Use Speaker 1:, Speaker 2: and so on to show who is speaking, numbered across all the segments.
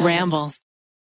Speaker 1: Ramble.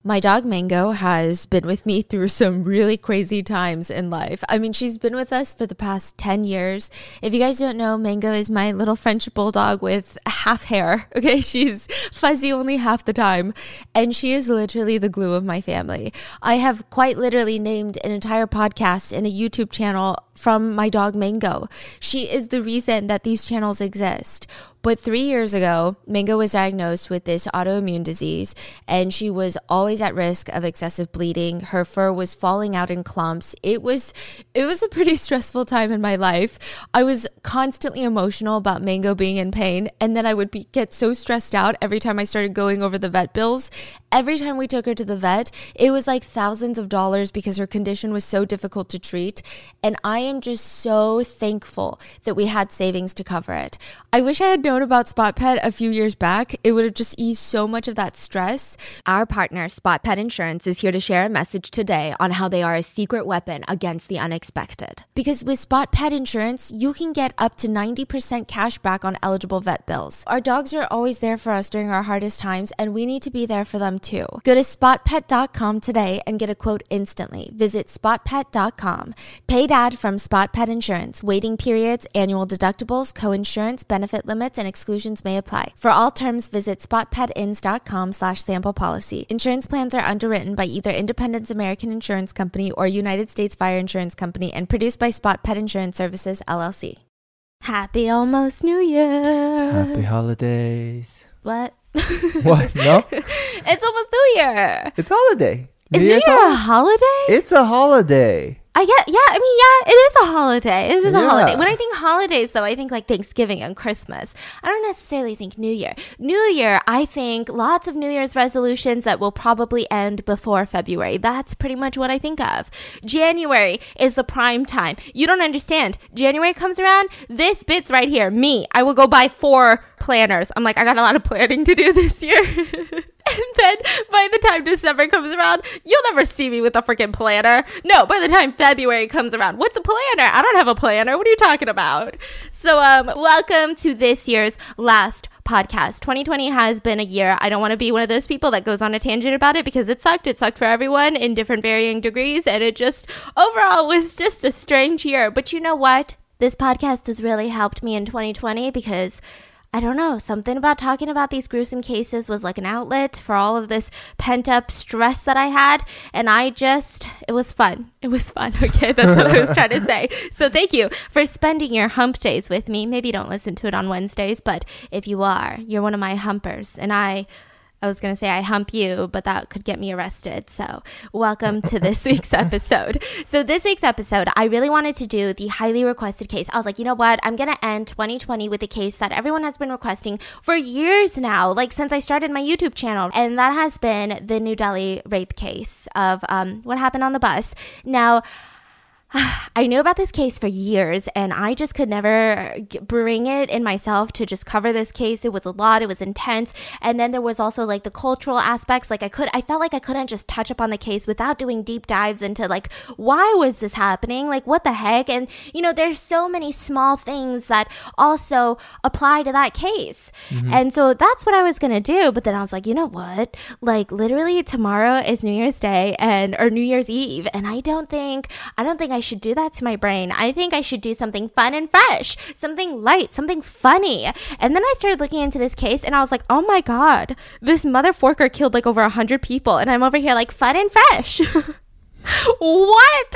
Speaker 2: My dog Mango has been with me through some really crazy times in life. I mean, she's been with us for the past 10 years. If you guys don't know, Mango is my little French bulldog with half hair. Okay, she's fuzzy only half the time, and she is literally the glue of my family. I have quite literally named an entire podcast and a YouTube channel from my dog Mango. She is the reason that these channels exist. But three years ago, Mango was diagnosed with this autoimmune disease, and she was always at risk of excessive bleeding. Her fur was falling out in clumps. It was it was a pretty stressful time in my life. I was constantly emotional about Mango being in pain, and then I would be, get so stressed out every time I started going over the vet bills. Every time we took her to the vet, it was like thousands of dollars because her condition was so difficult to treat, and I am just so thankful that we had savings to cover it. I wish I had known about Spot Pet a few years back. It would have just eased so much of that stress. Our partner, Spot Pet Insurance, is here to share a message today on how they are a secret weapon against the unexpected. Because with Spot Pet Insurance, you can get up to 90% cash back on eligible vet bills. Our dogs are always there for us during our hardest times, and we need to be there for them too. Go to spotpet.com today and get a quote instantly. Visit spotpet.com. Paid ad from Spot Pet Insurance. Waiting periods, annual deductibles, co-insurance, benefit limits, and exclusions may apply. For all terms, visit spotpetins.com slash sample policy. Insurance plans are underwritten by either Independence American Insurance Company or United States Fire Insurance Company and produced by Spot Pet Insurance Services, LLC. Happy almost New Year.
Speaker 3: Happy holidays.
Speaker 2: What?
Speaker 3: What? No?
Speaker 2: it's almost New Year.
Speaker 3: It's holiday.
Speaker 2: Is New
Speaker 3: Year's
Speaker 2: Year a holiday?
Speaker 3: It's a holiday.
Speaker 2: I get, yeah, I mean, yeah, it is a holiday. It is a holiday. When I think holidays, though, I think like Thanksgiving and Christmas. I don't necessarily think New Year. New Year, I think lots of New Year's resolutions that will probably end before February. That's pretty much what I think of. January is the prime time. You don't understand. January comes around, this bit's right here. Me, I will go buy four planners. I'm like, I got a lot of planning to do this year. And then by the time December comes around, you'll never see me with a freaking planner. No, by the time February comes around, what's a planner? I don't have a planner. What are you talking about? So, um, welcome to this year's last podcast. 2020 has been a year. I don't want to be one of those people that goes on a tangent about it because it sucked. It sucked for everyone in different varying degrees. And it just overall was just a strange year. But you know what? This podcast has really helped me in 2020 because I don't know, something about talking about these gruesome cases was like an outlet for all of this pent up stress that I had. And I just, it was fun. It was fun. Okay. That's what I was trying to say. So thank you for spending your hump days with me. Maybe you don't listen to it on Wednesdays, but if you are, you're one of my humpers. And I, I was going to say I hump you, but that could get me arrested. So, welcome to this week's episode. So, this week's episode, I really wanted to do the highly requested case. I was like, you know what? I'm going to end 2020 with a case that everyone has been requesting for years now, like since I started my YouTube channel. And that has been the New Delhi rape case of um, what happened on the bus. Now, I knew about this case for years and I just could never bring it in myself to just cover this case. It was a lot, it was intense. And then there was also like the cultural aspects. Like I could, I felt like I couldn't just touch up on the case without doing deep dives into like, why was this happening? Like, what the heck? And, you know, there's so many small things that also apply to that case. Mm-hmm. And so that's what I was going to do. But then I was like, you know what? Like, literally tomorrow is New Year's Day and, or New Year's Eve. And I don't think, I don't think I should do that to my brain. I think I should do something fun and fresh, something light, something funny. And then I started looking into this case and I was like, oh my God, this mother forker killed like over a hundred people. And I'm over here like fun and fresh. what?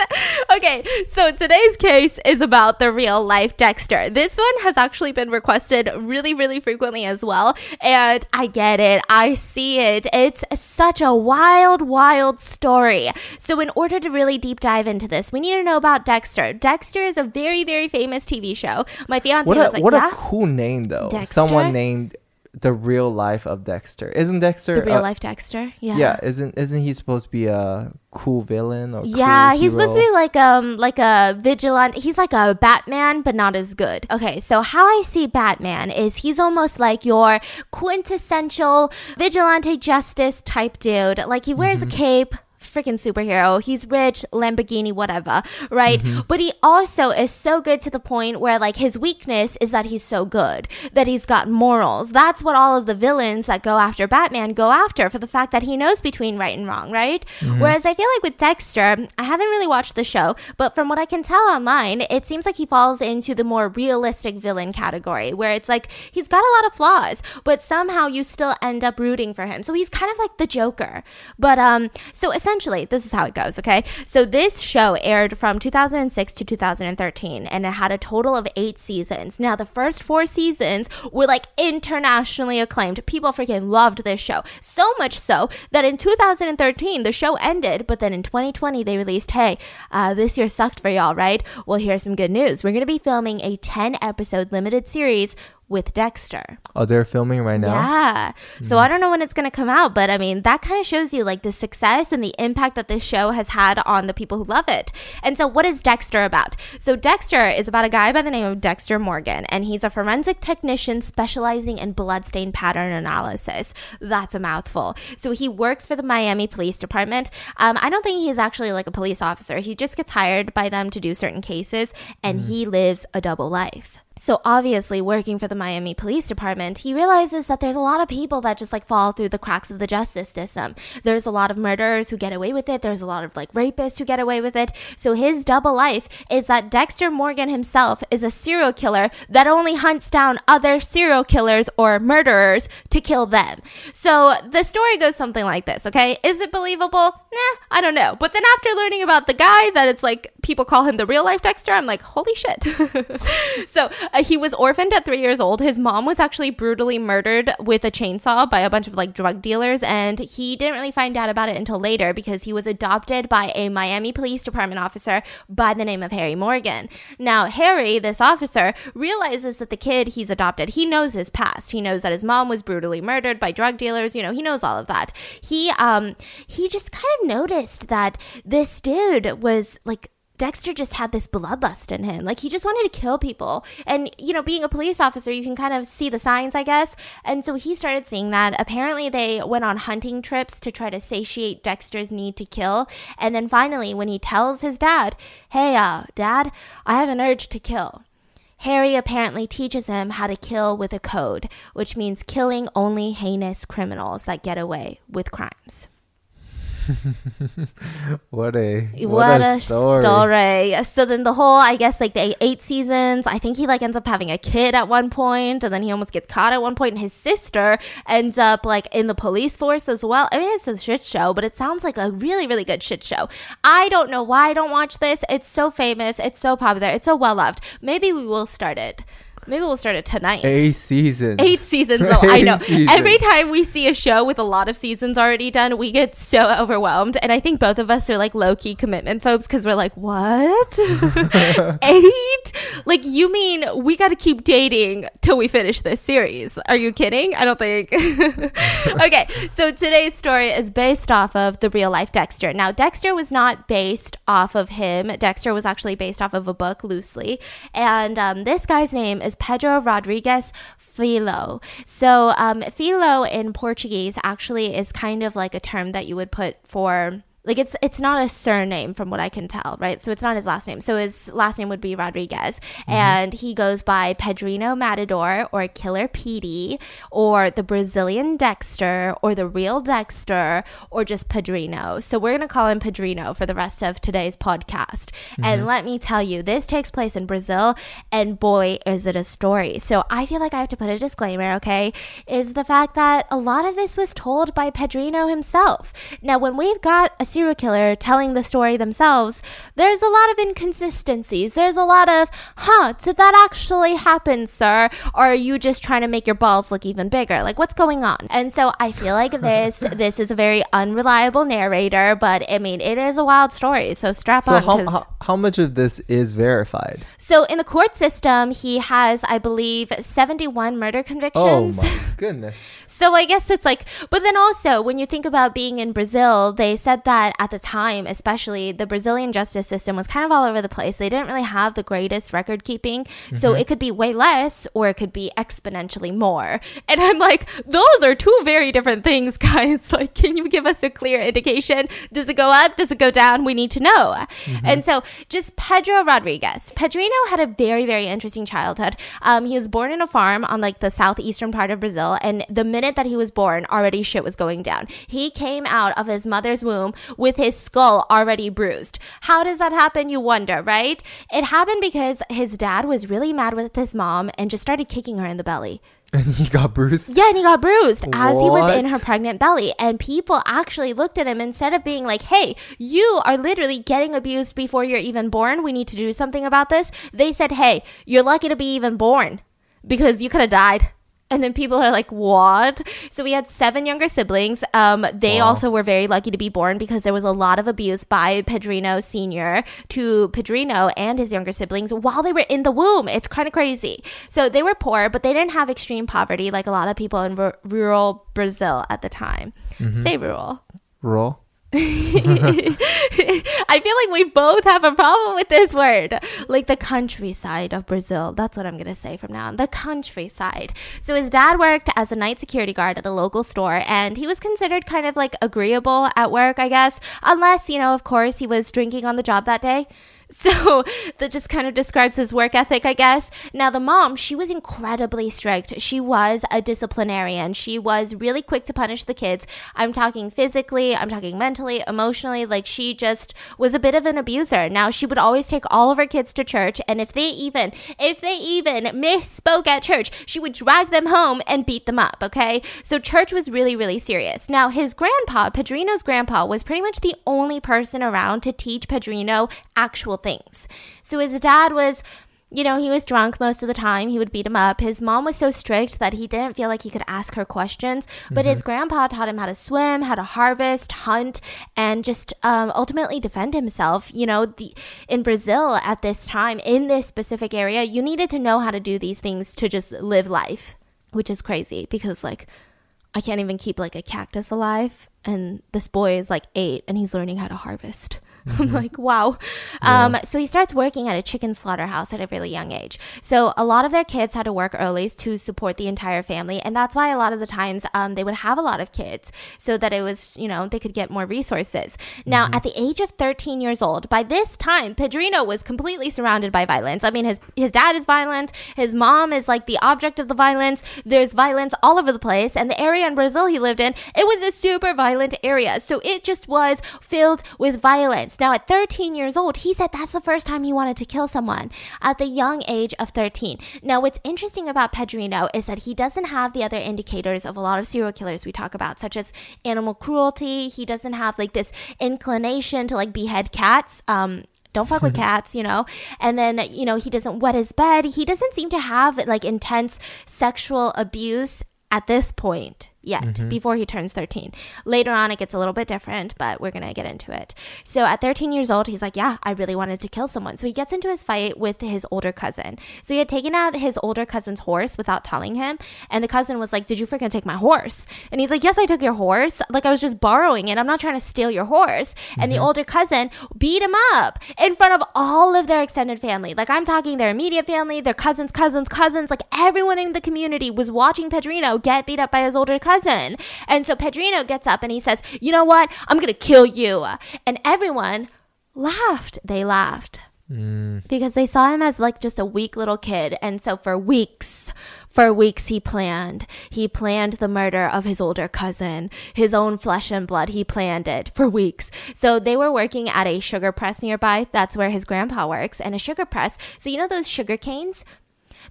Speaker 2: Okay, so today's case is about the real life Dexter. This one has actually been requested really, really frequently as well. And I get it, I see it. It's such a wild, wild story. So, in order to really deep dive into this, we need to know about Dexter. Dexter is a very, very famous TV show. My fiance
Speaker 3: What
Speaker 2: was
Speaker 3: a
Speaker 2: like,
Speaker 3: what
Speaker 2: yeah.
Speaker 3: a cool name though.
Speaker 2: Dexter?
Speaker 3: Someone named the real life of Dexter. Isn't Dexter
Speaker 2: the real
Speaker 3: uh,
Speaker 2: life Dexter, yeah.
Speaker 3: Yeah, isn't isn't he supposed to be a cool villain or
Speaker 2: Yeah,
Speaker 3: cool
Speaker 2: he's supposed to be like um like a vigilante. He's like a Batman, but not as good. Okay, so how I see Batman is he's almost like your quintessential vigilante justice type dude. Like he wears a cape. Freaking superhero. He's rich, Lamborghini, whatever, right? But he also is so good to the point where like his weakness is that he's so good, that he's got morals. That's what all of the villains that go after Batman go after for the fact that he knows between right and wrong, right? Whereas I feel like with Dexter, I haven't really watched the show, but from what I can tell online, it seems like he falls into the more realistic villain category where it's like he's got a lot of flaws, but somehow you still end up rooting for him. So he's kind of like the Joker. But um so essentially, this is how it goes, okay? So this show aired from 2006 to 2013 and it had a total of 8 seasons. Now the first 4 seasons were like internationally acclaimed. People freaking loved this show. So much so that in 2013 the show ended, but then in 2020 they released, "Hey, uh, this year sucked for y'all, right? Well, here's some good news. We're going to be filming a 10 episode limited series with Dexter."
Speaker 3: Oh, they're filming right now.
Speaker 2: Yeah. So I don't know when it's going to come out, but I mean, that kind of shows you like the success and the impact that this show has had on the people who love it. And so, what is Dexter about? So, Dexter is about a guy by the name of Dexter Morgan, and he's a forensic technician specializing in bloodstain pattern analysis. That's a mouthful. So, he works for the Miami Police Department. Um, I don't think he's actually like a police officer, he just gets hired by them to do certain cases, and he lives a double life. So obviously, working for the Miami Police Department, he realizes that there's a lot of people that just like fall through the cracks of the justice system. There's a lot of murderers who get away with it. There's a lot of like rapists who get away with it. So his double life is that Dexter Morgan himself is a serial killer that only hunts down other serial killers or murderers to kill them. So the story goes something like this, okay? Is it believable? Nah, I don't know. But then after learning about the guy that it's like people call him the real life Dexter, I'm like, holy shit. so uh, he was orphaned at three years old. His mom was actually brutally murdered with a chainsaw by a bunch of like drug dealers, and he didn't really find out about it until later because he was adopted by a Miami Police Department officer by the name of Harry Morgan. Now, Harry, this officer, realizes that the kid he's adopted, he knows his past. He knows that his mom was brutally murdered by drug dealers. You know, he knows all of that. He um he just kind of noticed that this dude was like Dexter just had this bloodlust in him. Like he just wanted to kill people. And, you know, being a police officer, you can kind of see the signs, I guess. And so he started seeing that. Apparently, they went on hunting trips to try to satiate Dexter's need to kill. And then finally, when he tells his dad, hey, uh, dad, I have an urge to kill. Harry apparently teaches him how to kill with a code, which means killing only heinous criminals that get away with crimes.
Speaker 3: What a what,
Speaker 2: what,
Speaker 3: a,
Speaker 2: a
Speaker 3: story.
Speaker 2: story. So then the whole, I guess, like the eight seasons. I think he like ends up having a kid at one point, and then he almost gets caught at one point. And his sister ends up like in the police force as well. I mean, it's a shit show, but it sounds like a really, really good shit show. I don't know why I don't watch this. It's so famous. It's so popular. It's so well loved. Maybe we will start it. Maybe we'll start it tonight.
Speaker 3: Eight seasons.
Speaker 2: Eight seasons, though. I know.
Speaker 3: seasons.
Speaker 2: Every time we see a show with a lot of seasons already done, we get so overwhelmed. And I think both of us are like low key commitment phobes because we're like, what? Eight? Like, you mean we got to keep dating till we finish this series? Are you kidding? I don't think. okay, so today's story is based off of the real life Dexter. Now, Dexter was not based off of him, Dexter was actually based off of a book loosely. And um, this guy's name is Pedro Rodrigues Filo. So, um, Filo in Portuguese actually is kind of like a term that you would put for like it's it's not a surname from what I can tell, right? So it's not his last name. So his last name would be Rodrigues, mm-hmm. and he goes by Pedrino Matador or Killer Petey or the Brazilian Dexter or the real Dexter or just Pedrino. So we're gonna call him Pedrino for the rest of today's podcast. And mm-hmm. let me tell you, this takes place in Brazil, and boy, is it a story. So I feel like I have to put a disclaimer, okay? Is the fact that a lot of this was told by Pedrino himself. Now, when we've got a serial killer telling the story themselves, there's a lot of inconsistencies. There's a lot of, huh, did that actually happen, sir? Or are you just trying to make your balls look even bigger? Like, what's going on? And so I feel like this this is a very unreliable narrator, but I mean, it is a wild story. So strap
Speaker 3: So
Speaker 2: on
Speaker 3: how, how how much of this is verified?
Speaker 2: So in the court system, he has, I believe, 71 murder convictions.
Speaker 3: Oh my goodness.
Speaker 2: So I guess it's like, but then also when you think about being in Brazil, they said that at the time, especially the Brazilian justice system was kind of all over the place. They didn't really have the greatest record keeping. So it could be way less or it could be exponentially more. And I'm like, those are two very different things, guys. Like, can you give us a clear indication? Does it go up? Does it go down? We need to know. And so just Pedro Rodrigues. Pedrino had a very, very interesting childhood. Um, he was born in a farm on like the southeastern part of Brazil. And the minute that he was born, already shit was going down. He came out of his mother's womb with his skull already bruised. How does that happen? You wonder, right? It happened because his dad was really mad with his mom and just started kicking her in the belly.
Speaker 3: And he got bruised.
Speaker 2: Yeah, and he got bruised as he was in her pregnant belly. And people actually looked at him instead of being like, hey, you are literally getting abused before you're even born. We need to do something about this. They said, hey, you're lucky to be even born because you could have died. And then people are like, what? So we had seven younger siblings. Um, they
Speaker 3: Wow.
Speaker 2: also were very lucky to be born because there was a lot of abuse by Pedrino Sr. to Pedrino and his younger siblings while they were in the womb. It's kind of crazy. So they were poor, but they didn't have extreme poverty like a lot of people in r- rural Brazil at the time. Say rural.
Speaker 3: Roll.
Speaker 2: I feel like we both have a problem with this word. Like the countryside of Brazil. That's what I'm going to say from now on. The countryside. So his dad worked as a night security guard at a local store and he was considered kind of like agreeable at work, I guess. Unless, you know, of course, he was drinking on the job that day. So that just kind of describes his work ethic, I guess. Now, the mom, she was incredibly strict. She was a disciplinarian. She was really quick to punish the kids. I'm talking physically, I'm talking mentally, emotionally. Like, she just was a bit of an abuser. Now, she would always take all of her kids to church, and if they even, if they even misspoke at church, she would drag them home and beat them up, okay? So, church was really, really serious. Now, his grandpa, Pedrino's grandpa, was pretty much the only person around to teach Pedrino actual things. So his dad was, you know, he was drunk most of the time. He would beat him up. His mom was so strict that he didn't feel like he could ask her questions. But his grandpa taught him how to swim, how to harvest, hunt, and just um, ultimately defend himself. You know, the, in Brazil at this time, in this specific area, you needed to know how to do these things to just live life, which is crazy because, like, I can't even keep like a cactus alive. And this boy is like eight and he's learning how to harvest. I'm like, wow. Um, so he starts working at a chicken slaughterhouse at a really young age. So a lot of their kids had to work early to support the entire family. And that's why a lot of the times um, they would have a lot of kids so that it was, you know, they could get more resources. Now, at the age of 13 years old, by this time, Pedrino was completely surrounded by violence. I mean, his, his dad is violent. His mom is like the object of the violence. There's violence all over the place. And the area in Brazil he lived in, it was a super violent area. So it just was filled with violence. Now, at 13 years old, he said that's the first time he wanted to kill someone at the young age of 13. Now, what's interesting about Pedrino is that he doesn't have the other indicators of a lot of serial killers we talk about, such as animal cruelty. He doesn't have like this inclination to like behead cats. Um, don't fuck with cats, you know. And then, you know, he doesn't wet his bed. He doesn't seem to have like intense sexual abuse at this point yet mm-hmm. before he turns 13. Later on, it gets a little bit different, but we're going to get into it. So at 13 years old, he's like, Yeah, I really wanted to kill someone. So he gets into his fight with his older cousin. So he had taken out his older cousin's horse without telling him. And the cousin was like, Did you freaking take my horse? And he's like, Yes, I took your horse. Like, I was just borrowing it. I'm not trying to steal your horse. And the mm-hmm. older cousin beat him up in front of all of their extended family. Like, I'm talking their immediate family, their cousins, cousins, cousins. Like, everyone in the community was watching Pedrino get beat up by his older cousin. And so Pedrino gets up and he says, You know what? I'm going to kill you. And everyone laughed. They laughed mm. because they saw him as like just a weak little kid. And so for weeks, for weeks he planned. He planned the murder of his older cousin, his own flesh and blood. He planned it for weeks. So they were working at a sugar press nearby. That's where his grandpa works. And a sugar press. So you know those sugar canes?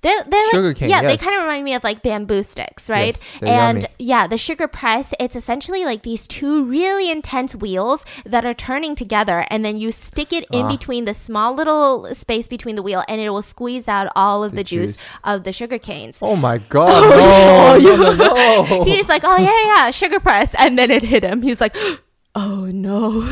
Speaker 2: They're, they're like,
Speaker 3: cane,
Speaker 2: yeah, they kind of remind me of like bamboo sticks, right?
Speaker 3: Yes,
Speaker 2: and
Speaker 3: yummy.
Speaker 2: yeah, the sugar press, it's essentially like these two really intense wheels that are turning together, and then you stick it in
Speaker 3: Ah.
Speaker 2: between the small little space between the wheel, and it will squeeze out all of the, juice.
Speaker 3: juice.
Speaker 2: of the sugar canes.
Speaker 3: Oh my god. No, no, no, no.
Speaker 2: He's like, oh, yeah, yeah, sugar press. And then it hit him. He's like, Oh no.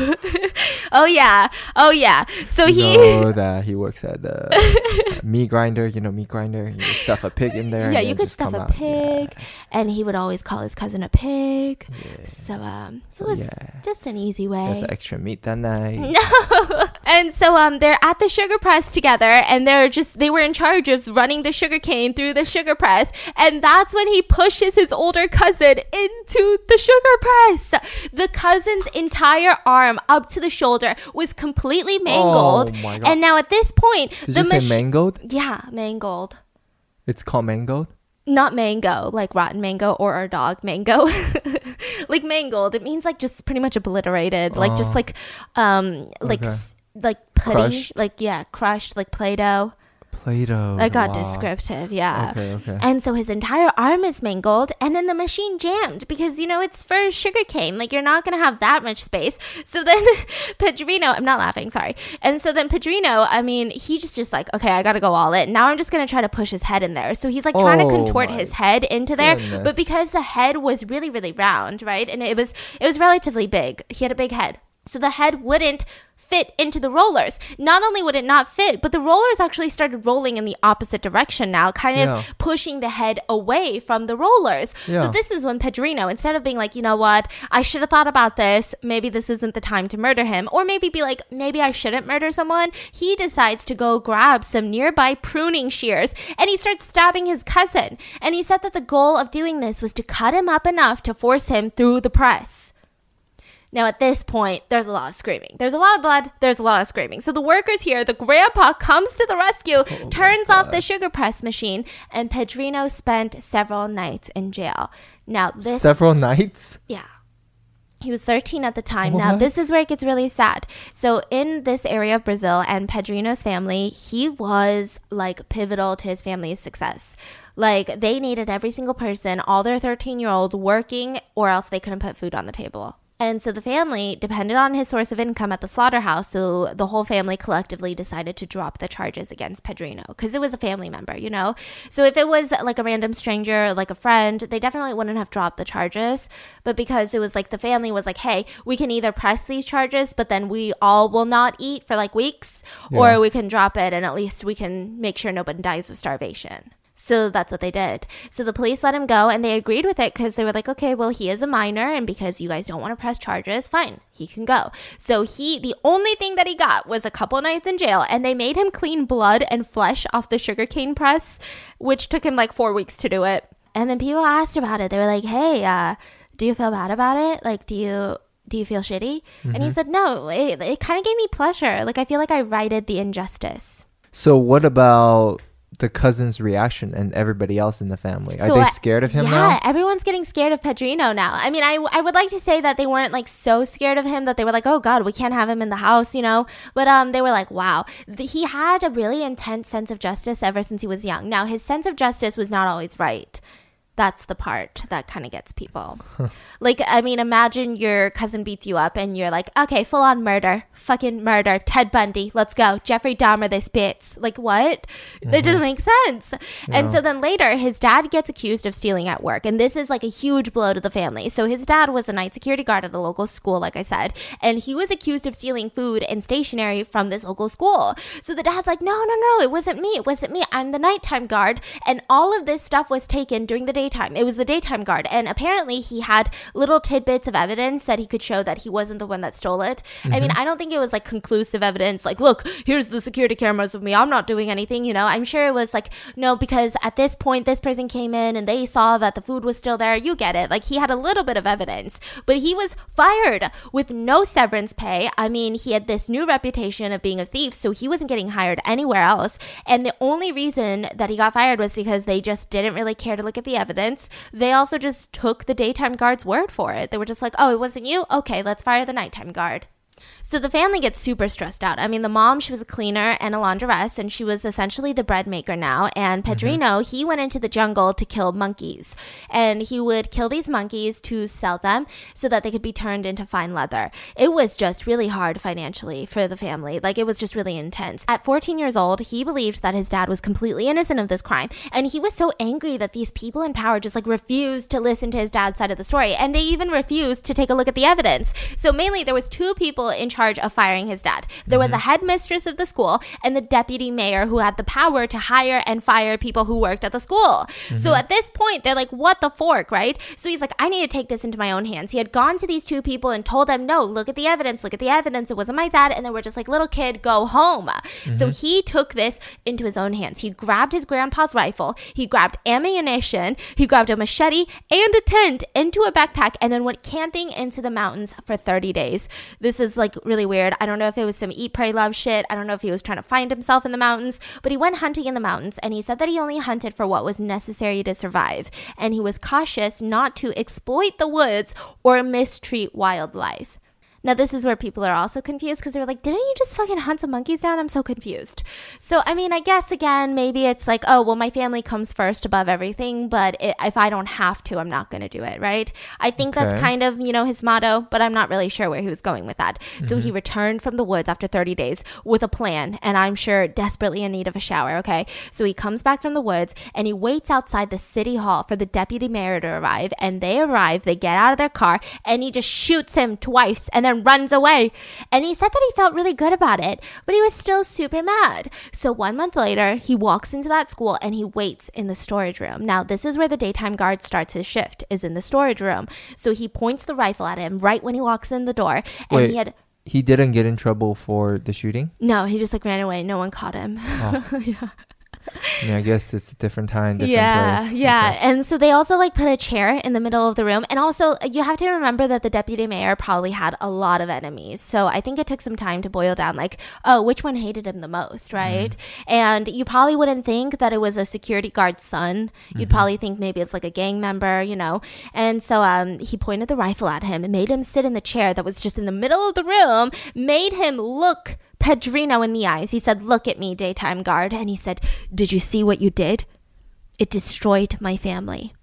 Speaker 2: oh yeah. Oh yeah. So
Speaker 3: You
Speaker 2: he
Speaker 3: know that he works at the meat grinder. You know, meat grinder. You stuff a pig in there.
Speaker 2: Yeah, you could stuff a
Speaker 3: out.
Speaker 2: pig and he would always call his cousin a pig.
Speaker 3: Yeah.
Speaker 2: So um
Speaker 3: So,
Speaker 2: it was
Speaker 3: yeah.
Speaker 2: just an easy way.
Speaker 3: There's extra meat that night.
Speaker 2: No. and so um they're at the sugar press together and they're just they were in charge of running the sugar cane through the sugar press and that's when he pushes his older cousin into the sugar press. The cousin's entire arm up to the shoulder was completely mangled.
Speaker 3: Oh my God.
Speaker 2: And now at this point
Speaker 3: Did
Speaker 2: the
Speaker 3: you say
Speaker 2: machi-
Speaker 3: mangoed?
Speaker 2: Yeah, mangled.
Speaker 3: It's called mangoed.
Speaker 2: Not mango, like rotten mango or our dog mango. like mangled. It means like just pretty much obliterated. Like just
Speaker 3: Oh.
Speaker 2: like um like
Speaker 3: Okay.
Speaker 2: s- like putty,
Speaker 3: Crushed?
Speaker 2: like yeah, crushed like Play-Doh.
Speaker 3: Play-Doh.
Speaker 2: I got
Speaker 3: wow.
Speaker 2: descriptive, yeah.
Speaker 3: Okay, okay.
Speaker 2: And so his entire arm is mangled, and then the machine jammed because you know it's for sugarcane. Like you're not gonna have that much space. So then Pedrino, I'm not laughing, sorry. And so then Pedrino, I mean, he just just like, okay, I gotta go all in. Now I'm just gonna try to push his head in there. So he's like trying to
Speaker 3: Oh
Speaker 2: contort his head into there,
Speaker 3: goodness.
Speaker 2: but because the head was really really round, right, and it was it was relatively big. He had a big head. So the head wouldn't fit into the rollers. Not only would it not fit, but the rollers actually started rolling in the opposite direction now, kind of
Speaker 3: Yeah.
Speaker 2: pushing the head away from the rollers. So this is when Pedrino, instead of being like, you know what, I should have thought about this, maybe this isn't the time to murder him, or maybe be like, maybe I shouldn't murder someone, he decides to go grab some nearby pruning shears and he starts stabbing his cousin. And he said that the goal of doing this was to cut him up enough to force him through the press. Now, at this point, there's a lot of screaming. There's a lot of blood. There's a lot of screaming. So the workers here, the grandpa comes to the rescue,
Speaker 3: Oh
Speaker 2: turns off the sugar press machine, and Pedrino spent several nights in jail. Now, this.
Speaker 3: Several nights.
Speaker 2: Yeah. He was 13 at the time. Oh
Speaker 3: now,
Speaker 2: this is where it gets really sad. So, in this area of Brazil and Pedrino's family, he was like pivotal to his family's success. Like, they needed every single person, all their 13 year olds, working, or else they couldn't put food on the table. And so the family depended on his source of income at the slaughterhouse. So the whole family collectively decided to drop the charges against Pedrino because it was a family member, you know? So if it was like a random stranger, like a friend, they definitely wouldn't have dropped the charges. But because it was like the family was like, hey, we can either press these charges, but then we all will not eat for like weeks,
Speaker 3: Yeah.
Speaker 2: or we can drop it and at least we can make sure nobody dies of starvation. So that's what they did. So the police let him go and they agreed with it because they were like, okay, well, he is a minor and because you guys don't want to press charges, fine, he can go. So he, the only thing that he got was a couple nights in jail and they made him clean blood and flesh off the sugarcane press, which took him like four weeks to do it. And then people asked about it. They were like, hey, uh, do you feel bad about it? Like, do you. Do you feel shitty? And he said, No, it, it kind of gave me pleasure. Like, I feel like I righted the injustice.
Speaker 3: So what about the cousin's reaction and everybody else in the family? Are they
Speaker 2: I-
Speaker 3: scared of him
Speaker 2: yeah,
Speaker 3: now?
Speaker 2: everyone's getting scared of Pedrino now. I mean, I, I would like to say that they weren't like so scared of him that they were like, oh God, we can't have him in the house, you know? But um, they were like, wow, the, he had a really intense sense of justice ever since he was young. Now, his sense of justice was not always right. That's the part that kind of gets people. like, I mean, imagine your cousin beats you up and you're like, okay, full on murder. Fucking murder. Ted Bundy, let's go. Jeffrey Dahmer, this bits. Like, what? That doesn't mm-hmm. make sense. And so then later, his dad gets accused of stealing at work. And this is like a huge blow to the family. So his dad was a night security guard at a local school, like I said. And he was accused of stealing food and stationery from this local school. So the dad's like, no, no, no, it wasn't me. It wasn't me. I'm the nighttime guard. And all of this stuff was taken during the daytime. It was the daytime guard. And apparently he had little tidbits of evidence that he could show that he wasn't the one that stole it. I mean, mm-hmm. I don't think it was like conclusive evidence, like, look, here's the security cameras of me. I'm not doing anything, you know? I'm sure it was like, no, because at this point, this person came in and they saw that the food was still there. You get it. Like, he had a little bit of evidence, but he was fired with no severance pay. I mean, he had this new reputation of being a thief, so he wasn't getting hired anywhere else. And the only reason that he got fired was because they just didn't really care to look at the evidence. They also just took the daytime guard's word for it. They were just like, oh, it wasn't you? Okay, let's fire the nighttime guard. So the family gets super stressed out. I mean, the mom, she was a cleaner and a laundress, and she was essentially the bread maker now. And mm-hmm. Pedrino, he went into the jungle to kill monkeys. And he would kill these monkeys to sell them so that they could be turned into fine leather. It was just really hard financially for the family. Like, it was just really intense. At 14 years old, he believed that his dad was completely innocent of this crime. And he was so angry that these people in power just like refused to listen to his dad's side of the story. And they even refused to take a look at the evidence. So mainly there was two people in charge of firing his dad. There was a mm-hmm. headmistress of the school and the deputy mayor who had the power to hire and fire people who worked at the school. So mm-hmm. at this point, they're like, what the fork, right? So he's like, I need to take this into my own hands. He had gone to these two people and told them, no, look at the evidence, look at the evidence. It wasn't my dad. And they were just like, little kid, go home. So mm-hmm. he took this into his own hands. He grabbed his grandpa's rifle, he grabbed ammunition, he grabbed a machete and a tent into a backpack, and then went camping into the mountains for 30 days. This is like really weird. I don't know if it was some eat, pray, love shit. I don't know if he was trying to find himself in the mountains, but he went hunting in the mountains and he said that he only hunted for what was necessary to survive. And he was cautious not to exploit the woods or mistreat wildlife. Now, this is where people are also confused because they're like, didn't you just fucking hunt some monkeys down? I'm so confused. So, I mean, I guess again, maybe it's like, oh, well, my family comes first above everything, but it, if I don't have to, I'm not going to do it, right? I think that's kind of, you know, his motto, but I'm not really sure where he was going with that. So, he mm-hmm. returned from the woods after 30 days with a plan, and I'm sure desperately in need of a shower, okay? So, he comes back from the woods and he waits outside the city hall for the deputy mayor to arrive, and they arrive, they get out of their car, and he just shoots him twice and then runs away. And he said that he felt really good about it, but he was still super mad. So one month later, he walks into that school and he waits in the storage room. Now, this is where the daytime guard starts his shift, is in the storage room. So he points the rifle at him right when he walks in the door. And
Speaker 3: Wait.
Speaker 2: he had
Speaker 3: He didn't get in trouble for the shooting.
Speaker 2: no, he just like ran away. No one caught him.
Speaker 3: Oh. I mean, I guess it's a different time, different
Speaker 2: yeah,
Speaker 3: place.
Speaker 2: yeah.
Speaker 3: Okay.
Speaker 2: And so they also like put a chair in the middle of the room. And also, you have to remember that the deputy mayor probably had a lot of enemies. So I think it took some time to boil down, like, oh, which one hated him the most, right? And you probably wouldn't think that it was a security guard's son. You'd probably think maybe it's like a gang member, you know? And so um, he pointed the rifle at him and made him sit in the chair that was just in the middle of the room, made him look. Pedrino in the eyes. He said, Look at me, daytime guard. And he said, Did you see what you did? It destroyed my family.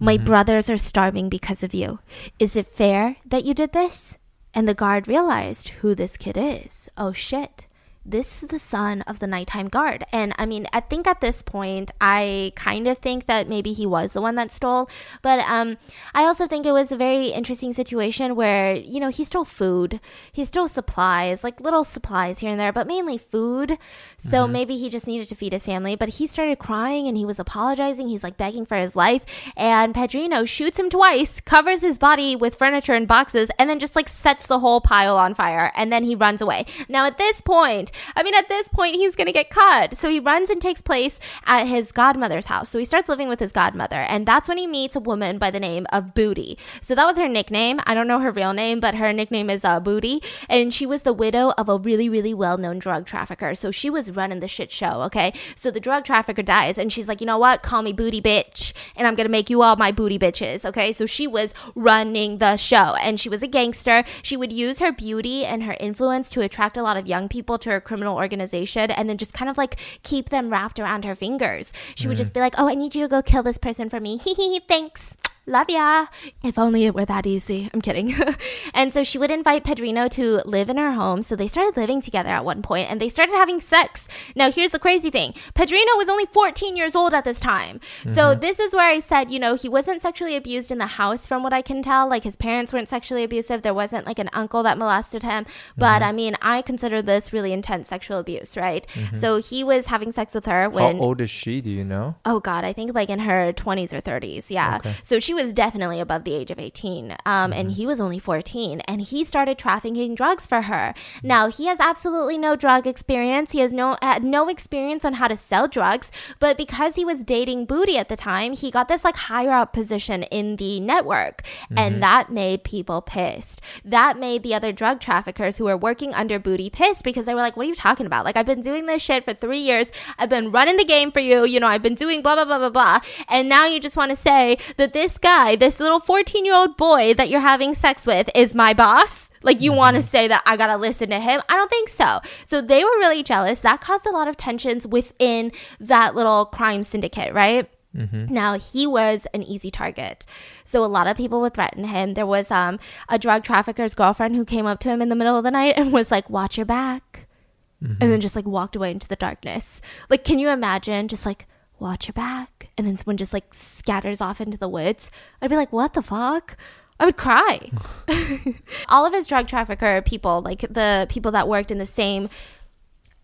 Speaker 2: My mm-hmm. brothers are starving because of you. Is it fair that you did this? And the guard realized who this kid is. Oh shit. This is the son of the nighttime guard. And I mean, I think at this point, I kind of think that maybe he was the one that stole. But um, I also think it was a very interesting situation where, you know, he stole food, he stole supplies, like little supplies here and there, but mainly food. So maybe he just needed to feed his family. But he started crying and he was apologizing. He's like begging for his life. And Pedrino shoots him twice, covers his body with furniture and boxes, and then just like sets the whole pile on fire. And then he runs away. Now, at this point, I mean, at this point, he's going to get caught. So he runs and takes place at his godmother's house. So he starts living with his godmother. And that's when he meets a woman by the name of Booty. So that was her nickname. I don't know her real name, but her nickname is uh, Booty. And she was the widow of a really, really well known drug trafficker. So she was running the shit show, okay? So the drug trafficker dies. And she's like, you know what? Call me Booty Bitch. And I'm going to make you all my booty bitches, okay? So she was running the show. And she was a gangster. She would use her beauty and her influence to attract a lot of young people to her criminal organization and then just kind of like keep them wrapped around her fingers. She would just be like, oh, I need you to go kill this person for me. Hee hee, thanks. Love ya. If only it were that easy. I'm kidding. and so she would invite Pedrino to live in her home. So they started living together at one point and they started having sex. Now, here's the crazy thing Pedrino was only 14 years old at this time. So mm-hmm. this is where I said, you know, he wasn't sexually abused in the house from what I can tell. Like his parents weren't sexually abusive. There wasn't like an uncle that molested him. But mm-hmm. I mean, I consider this really intense sexual abuse, right? Mm-hmm. So he was having sex with her
Speaker 3: How
Speaker 2: when.
Speaker 3: old is she? Do you know?
Speaker 2: Oh God, I think like in her 20s or 30s. Yeah.
Speaker 3: Okay.
Speaker 2: So she was definitely above the age of 18. Um, and he was only 14 and he started trafficking drugs for her. Now, he has absolutely no drug experience. He has no had no experience on how to sell drugs, but because he was dating Booty at the time, he got this like higher up position in the network. And that made people pissed. That made the other drug traffickers who were working under Booty pissed because they were like, "What are you talking about? Like I've been doing this shit for 3 years. I've been running the game for you. You know, I've been doing blah blah blah blah blah. And now you just want to say that this guy, this little 14-year-old boy that you're having sex with is my boss? Like, you want to mm-hmm. say that I got to listen to him? I don't think so. So they were really jealous. That caused a lot of tensions within that little crime syndicate, right? Mm-hmm. Now he was an easy target, so a lot of people would threaten him. There was um a drug trafficker's girlfriend who came up to him in the middle of the night and was like, "Watch your back," and mm-hmm. then just like walked away into the darkness. Like, can you imagine just like watch your back, and then someone just like scatters off into the woods? I'd be like, "What the fuck?" I would cry. All of his drug trafficker people, like the people that worked in the same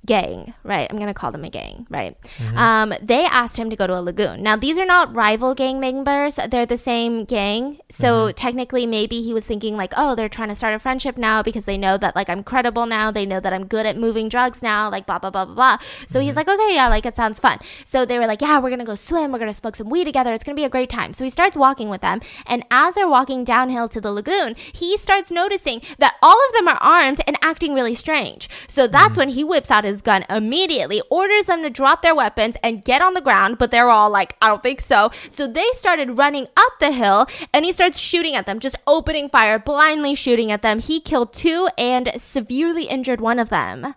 Speaker 2: gang, right? I'm gonna call them a gang, right? Mm-hmm. Um, they asked him to go to a lagoon. Now, these are not rival gang members; they're the same gang. So mm-hmm. technically, maybe he was thinking like, "Oh, they're trying to start a friendship now because they know that like I'm credible now. They know that I'm good at moving drugs now. Like blah blah blah blah blah." So he's mm-hmm. like, "Okay, yeah, like it sounds fun." So they were like, "Yeah, we're gonna go swim. We're gonna smoke some weed together. It's gonna be a great time." So he starts walking with them, and as they're walking downhill to the lagoon, he starts noticing that all of them are armed and acting really strange. So that's when he whips out his gun immediately, orders them to drop their weapons and get on the ground, but they're all like, I don't think so. So they started running up the hill and he starts shooting at them, just opening fire, blindly shooting at them. He killed two and severely injured one of them.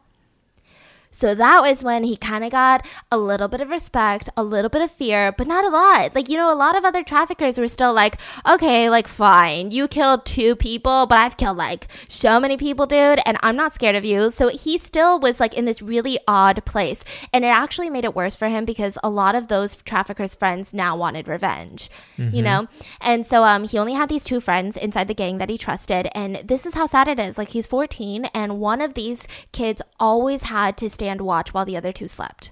Speaker 2: So that was when he kind of got a little bit of respect, a little bit of fear, but not a lot. Like, you know, a lot of other traffickers were still like, okay, like, fine, you killed two people, but I've killed like so many people, dude, and I'm not scared of you. So he still was like in this really odd place. And it actually made it worse for him because a lot of those traffickers' friends now wanted revenge, you know? And so um, he only had these two friends inside the gang that he trusted. And this is how sad it is. Like, he's 14, and one of these kids always had to stand watch while the other two slept.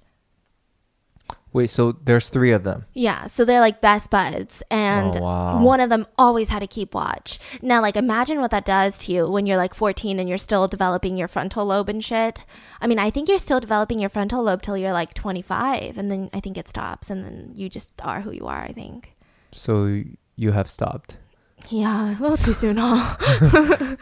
Speaker 3: Wait, so there's three of them.
Speaker 2: Yeah, so they're like best buds, and
Speaker 3: Oh, wow.
Speaker 2: one of them always had to keep watch. Now, like, imagine what that does to you when you're like 14 and you're still developing your frontal lobe and shit. I mean, I think you're still developing your frontal lobe till you're like 25, and then I think it stops, and then you just are who you are, I think.
Speaker 3: So you have stopped.
Speaker 2: Yeah, a little too soon, huh?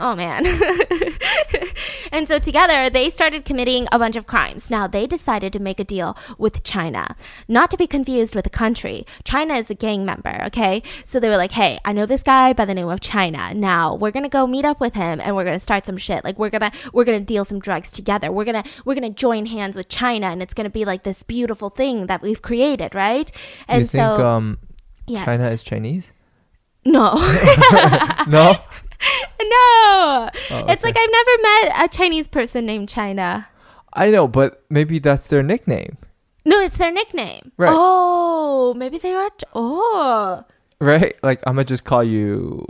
Speaker 2: oh man. and so together they started committing a bunch of crimes. Now they decided to make a deal with China, not to be confused with a country. China is a gang member, okay? So they were like, "Hey, I know this guy by the name of China. Now we're gonna go meet up with him and we're gonna start some shit. Like we're gonna we're gonna deal some drugs together. We're gonna we're gonna join hands with China, and it's gonna be like this beautiful thing that we've created, right? And
Speaker 3: you think
Speaker 2: so
Speaker 3: um,
Speaker 2: yes.
Speaker 3: China is Chinese?
Speaker 2: no.
Speaker 3: no.
Speaker 2: No.
Speaker 3: Oh,
Speaker 2: It's like I've never met a Chinese person named China.
Speaker 3: I know, but maybe that's their nickname,
Speaker 2: No, it's their nickname.
Speaker 3: Right.
Speaker 2: Oh, maybe they are. Oh.
Speaker 3: right? Like I'm gonna just call you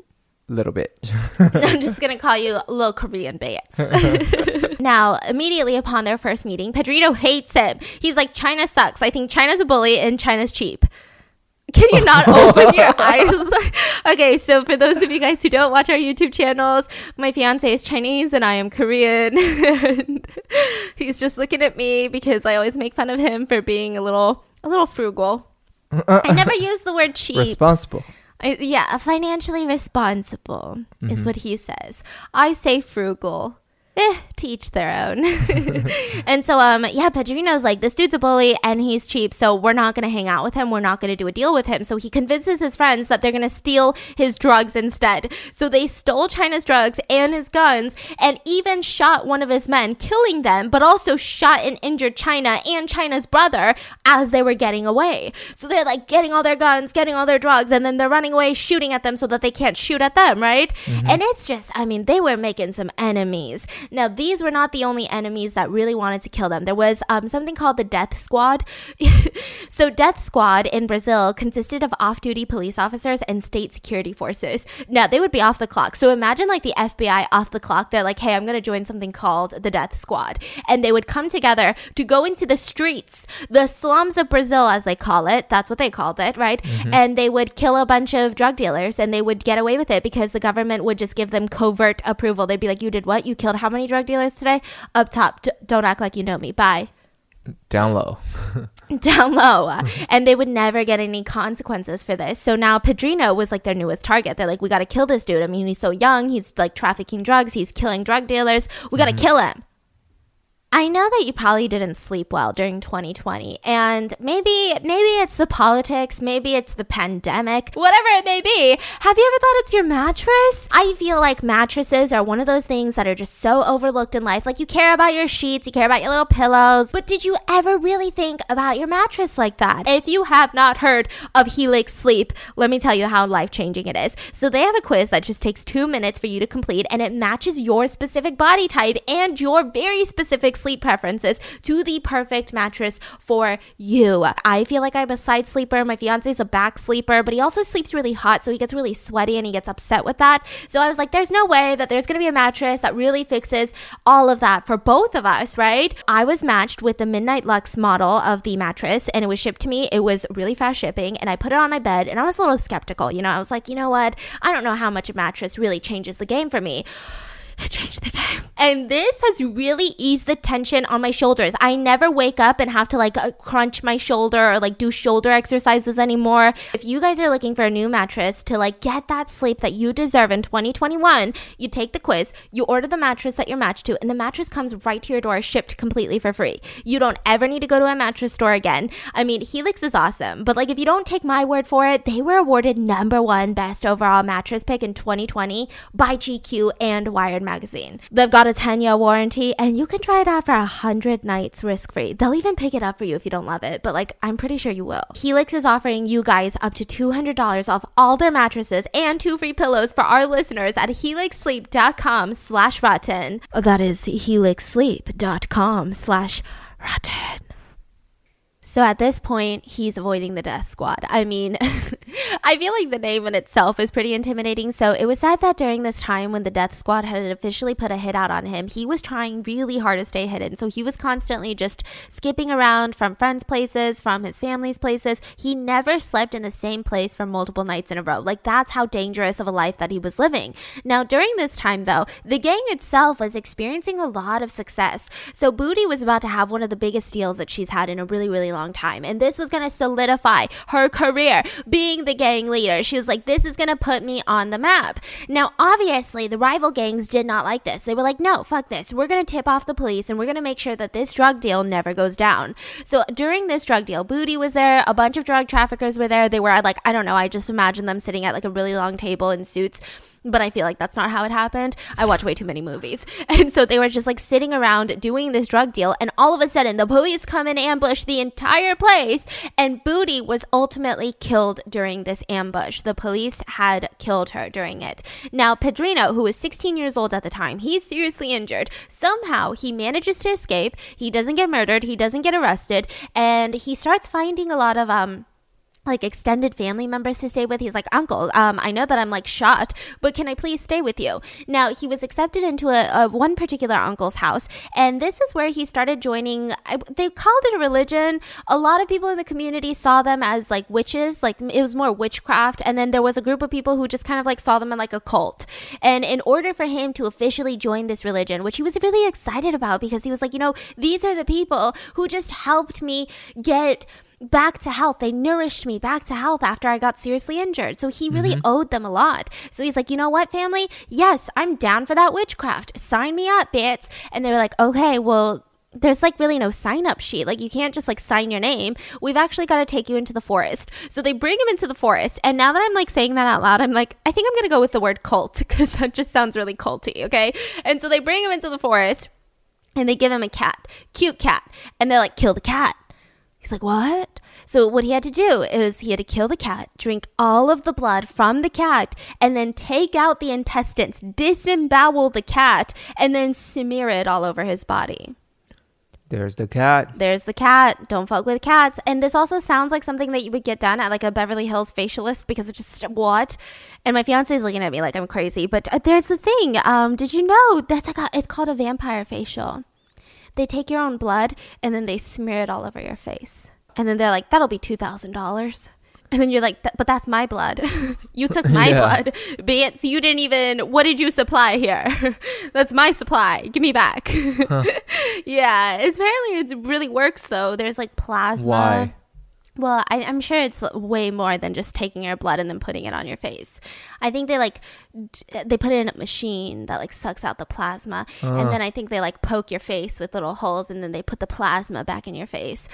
Speaker 3: little bit.
Speaker 2: I'm just going to call you little Korean bits. now, immediately upon their first meeting, Pedrito hates him. He's like, China sucks. I think China's a bully and China's cheap. Can you not open your eyes? okay, so for those of you guys who don't watch our YouTube channels, my fiance is Chinese and I am Korean. and he's just looking at me because I always make fun of him for being a little a little frugal. I uh-uh. never use the word cheap.
Speaker 3: Responsible.
Speaker 2: I, yeah, financially responsible is mm-hmm. what he says. I say frugal. Eh, to each their own. and so, um, yeah, Pedrino's like, this dude's a bully and he's cheap, so we're not gonna hang out with him. We're not gonna do a deal with him. So he convinces his friends that they're gonna steal his drugs instead. So they stole China's drugs and his guns and even shot one of his men, killing them, but also shot and injured China and China's brother as they were getting away. So they're like getting all their guns, getting all their drugs, and then they're running away, shooting at them so that they can't shoot at them, right? And it's just, I mean, they were making some enemies. Now, these were not the only enemies that really wanted to kill them. There was um, something called the Death Squad. so, Death Squad in Brazil consisted of off duty police officers and state security forces. Now, they would be off the clock. So, imagine like the FBI off the clock. They're like, hey, I'm going to join something called the Death Squad. And they would come together to go into the streets, the slums of Brazil, as they call it. That's what they called it, right? And they would kill a bunch of drug dealers and they would get away with it because the government would just give them covert approval. They'd be like, you did what? You killed how many drug dealers today? Up top. D- don't act like you know me. Bye.
Speaker 3: Down low.
Speaker 2: down low. Uh, and they would never get any consequences for this. So now pedrino was like their newest target. They're like we got to kill this dude. I mean he's so young. He's like trafficking drugs. He's killing drug dealers. We got to mm-hmm. kill him I know that you probably didn't sleep well during 2020 and maybe maybe it's the politics, maybe it's the pandemic, whatever it may be. Have you ever thought it's your mattress? I feel like mattresses are one of those things that are just so overlooked in life. Like you care about your sheets, you care about your little pillows, but did you ever really think about your mattress like that? If you have not heard of Helix Sleep, let me tell you how life-changing it is. So they have a quiz that just takes 2 minutes for you to complete and it matches your specific body type and your very specific sleep preferences to the perfect mattress for you. I feel like I'm a side sleeper. My fiance is a back sleeper, but he also sleeps really hot, so he gets really sweaty and he gets upset with that. So I was like, there's no way that there's gonna be a mattress that really fixes all of that for both of us, right? I was matched with the Midnight Luxe model of the mattress and it was shipped to me. It was really fast shipping and I put it on my bed and I was a little skeptical. You know, I was like, you know what? I don't know how much a mattress really changes the game for me it changed the game. And this has really eased the tension on my shoulders. I never wake up and have to like uh, crunch my shoulder or like do shoulder exercises anymore. If you guys are looking for a new mattress to like get that sleep that you deserve in 2021, you take the quiz, you order the mattress that you're matched to, and the mattress comes right to your door shipped completely for free. You don't ever need to go to a mattress store again. I mean, Helix is awesome, but like if you don't take my word for it, they were awarded number one best overall mattress pick in 2020 by GQ and Wired magazine. They've got a 10 year warranty and you can try it out for 100 nights risk free. They'll even pick it up for you if you don't love it, but like I'm pretty sure you will. Helix is offering you guys up to $200 off all their mattresses and two free pillows for our listeners at helixsleep.com slash rotten. Oh, that is helixsleep.com slash rotten. So at this point, he's avoiding the death squad. I mean, I feel like the name in itself is pretty intimidating. So it was said that during this time when the death squad had officially put a hit out on him, he was trying really hard to stay hidden. So he was constantly just skipping around from friends' places, from his family's places. He never slept in the same place for multiple nights in a row. Like that's how dangerous of a life that he was living. Now, during this time, though, the gang itself was experiencing a lot of success. So Booty was about to have one of the biggest deals that she's had in a really, really long time. And this was going to solidify her career being the gang leader. She was like, this is going to put me on the map. Now, obviously, the rival gangs did not like this. They were like, no, fuck this. We're going to tip off the police and we're going to make sure that this drug deal never goes down. So during this drug deal, Booty was there. A bunch of drug traffickers were there. They were like, I don't know. I just imagine them sitting at like a really long table in suits but I feel like that's not how it happened. I watch way too many movies. And so they were just like sitting around doing this drug deal, and all of a sudden the police come and ambush the entire place, and Booty was ultimately killed during this ambush. The police had killed her during it. Now, Pedrinho, who was 16 years old at the time, he's seriously injured. Somehow he manages to escape. He doesn't get murdered, he doesn't get arrested, and he starts finding a lot of, um, like extended family members to stay with. He's like, Uncle, um, I know that I'm like shot, but can I please stay with you? Now he was accepted into a, a one particular uncle's house, and this is where he started joining. I, they called it a religion. A lot of people in the community saw them as like witches, like it was more witchcraft. And then there was a group of people who just kind of like saw them in like a cult. And in order for him to officially join this religion, which he was really excited about because he was like, you know, these are the people who just helped me get back to health. They nourished me back to health after I got seriously injured. So he really mm-hmm. owed them a lot. So he's like, you know what, family? Yes, I'm down for that witchcraft. Sign me up, bits. And they were like, okay, well, there's like really no sign up sheet. Like you can't just like sign your name. We've actually got to take you into the forest. So they bring him into the forest. And now that I'm like saying that out loud, I'm like, I think I'm going to go with the word cult because that just sounds really culty. Okay. And so they bring him into the forest and they give him a cat, cute cat. And they're like, kill the cat. He's like, what? So what he had to do is he had to kill the cat, drink all of the blood from the cat, and then take out the intestines, disembowel the cat, and then smear it all over his body.
Speaker 3: There's the cat.
Speaker 2: There's the cat. Don't fuck with cats. And this also sounds like something that you would get done at like a Beverly Hills facialist because it's just what? And my fiance is looking at me like I'm crazy. But uh, there's the thing. Um, did you know that's like a, it's called a vampire facial? They take your own blood and then they smear it all over your face. And then they're like, that'll be $2,000. And then you're like, but that's my blood. you took my yeah. blood. But you didn't even, what did you supply here? that's my supply. Give me back. Huh. yeah. Apparently it really works though. There's like plasma.
Speaker 3: Why?
Speaker 2: Well, I, I'm sure it's way more than just taking your blood and then putting it on your face. I think they like d- they put it in a machine that like sucks out the plasma,
Speaker 3: Uh.
Speaker 2: and then I think they like poke your face with little holes, and then they put the plasma back in your face.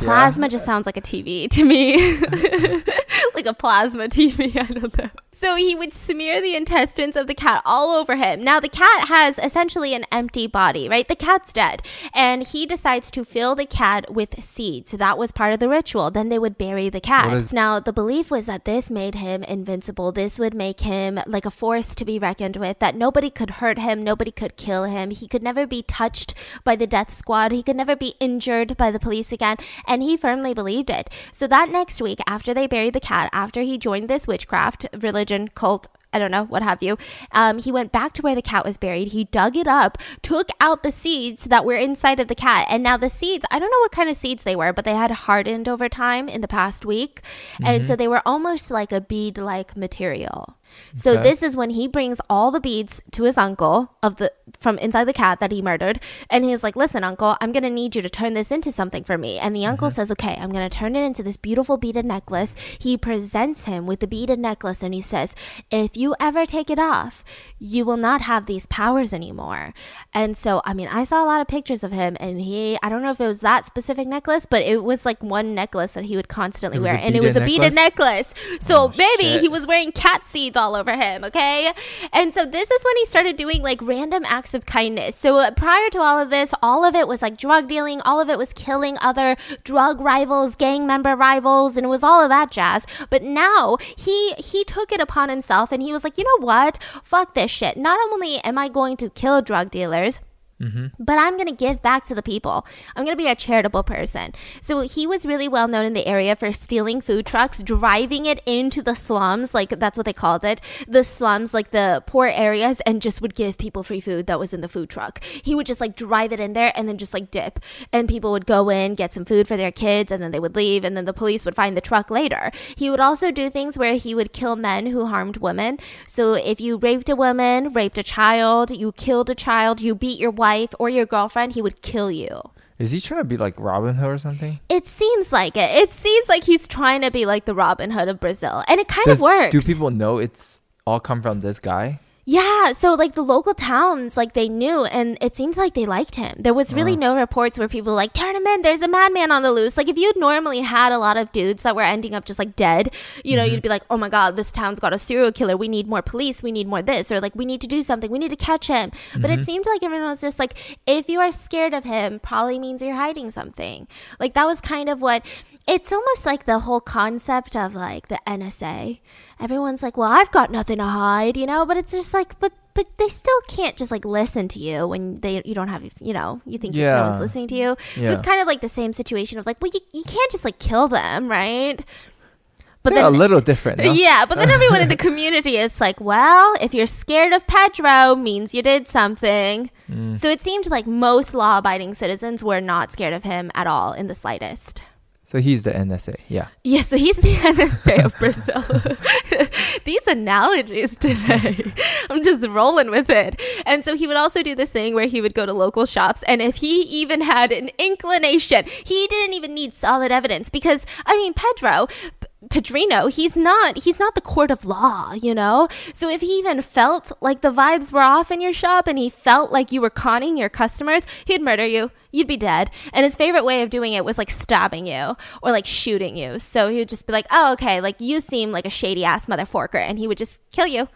Speaker 3: Yeah.
Speaker 2: Plasma just sounds like a TV to me. like a plasma TV, I don't know. So he would smear the intestines of the cat all over him. Now, the cat has essentially an empty body, right? The cat's dead. And he decides to fill the cat with seeds. So that was part of the ritual. Then they would bury the cat.
Speaker 3: Is-
Speaker 2: now, the belief was that this made him invincible. This would make him like a force to be reckoned with, that nobody could hurt him, nobody could kill him. He could never be touched by the death squad, he could never be injured by the police again. And he firmly believed it. So that next week, after they buried the cat, after he joined this witchcraft religion cult, I don't know, what have you. Um, he went back to where the cat was buried. He dug it up, took out the seeds that were inside of the cat. And now the seeds, I don't know what kind of seeds they were, but they had hardened over time in the past week. And so they were almost like a bead like material. So
Speaker 3: Okay.
Speaker 2: this is when he brings all the beads to his uncle of the from inside the cat that he murdered, and he's like, "Listen, uncle, I'm gonna need you to turn this into something for me." And the uncle says, "Okay, I'm gonna turn it into this beautiful beaded necklace." He presents him with the beaded necklace, and he says, "If you ever take it off, you will not have these powers anymore." And so, I mean, I saw a lot of pictures of him, and he, I don't know if it was that specific necklace, but it was like one necklace that he would constantly wear, and it was a
Speaker 3: beaded
Speaker 2: beaded necklace. So
Speaker 3: Oh,
Speaker 2: maybe
Speaker 3: shit.
Speaker 2: he was wearing cat seeds all over him, okay? And so this is when he started doing like random acts of kindness. So uh, prior to all of this, all of it was like drug dealing, all of it was killing other drug rivals, gang member rivals, and it was all of that jazz. But now he he took it upon himself and he was like, "You know what? Fuck this shit. Not only am I going to kill drug dealers, Mm-hmm. but I'm going to give back to the people. I'm going to be a charitable person. So he was really well known in the area for stealing food trucks, driving it into the slums, like that's what they called it, the slums, like the poor areas, and just would give people free food that was in the food truck. He would just like drive it in there and then just like dip. And people would go in, get some food for their kids, and then they would leave, and then the police would find the truck later. He would also do things where he would kill men who harmed women. So if you raped a woman, raped a child, you killed a child, you beat your wife or your girlfriend, he would kill you.
Speaker 3: Is he trying to be like Robin Hood or something?
Speaker 2: It seems like it. It seems like he's trying to be like the Robin Hood of Brazil. And it kind
Speaker 3: Does-
Speaker 2: of works.
Speaker 3: Do people know it's all come from this guy?
Speaker 2: Yeah, so like the local towns, like they knew, and it seems like they liked him. There was really uh-huh. no reports where people were like turn him in. There's a madman on the loose. Like if you'd normally had a lot of dudes that were ending up just like dead, you know, mm-hmm. you'd be like, oh my god, this town's got a serial killer. We need more police. We need more this, or like we need to do something. We need to catch him. But it mm-hmm. seemed like everyone was just like, if you are scared of him, probably means you're hiding something. Like that was kind of what. It's almost like the whole concept of like the NSA everyone's like, "Well, I've got nothing to hide," you know, but it's just like, but but they still can't just like listen to you when they you don't have you know you think no one's listening to you. So it's kind of like the same situation of like, well, you, you can't just like kill them, right? But
Speaker 3: yeah,
Speaker 2: then
Speaker 3: a little different. no?
Speaker 2: yeah, but then everyone in the community is like, well, if you're scared of Pedro, means you did something.
Speaker 3: Mm.
Speaker 2: So it seemed like most law-abiding citizens were not scared of him at all in the slightest.
Speaker 3: So he's the NSA. Yeah.
Speaker 2: Yeah, so he's the NSA of Brazil. These analogies today. I'm just rolling with it. And so he would also do this thing where he would go to local shops and if he even had an inclination, he didn't even need solid evidence because I mean Pedro P- Pedrinho, he's not he's not the court of law, you know? So if he even felt like the vibes were off in your shop and he felt like you were conning your customers, he'd murder you. You'd be dead. And his favorite way of doing it was like stabbing you or like shooting you. So he would just be like, "Oh, okay, like you seem like a shady ass motherfucker," and he would just kill you.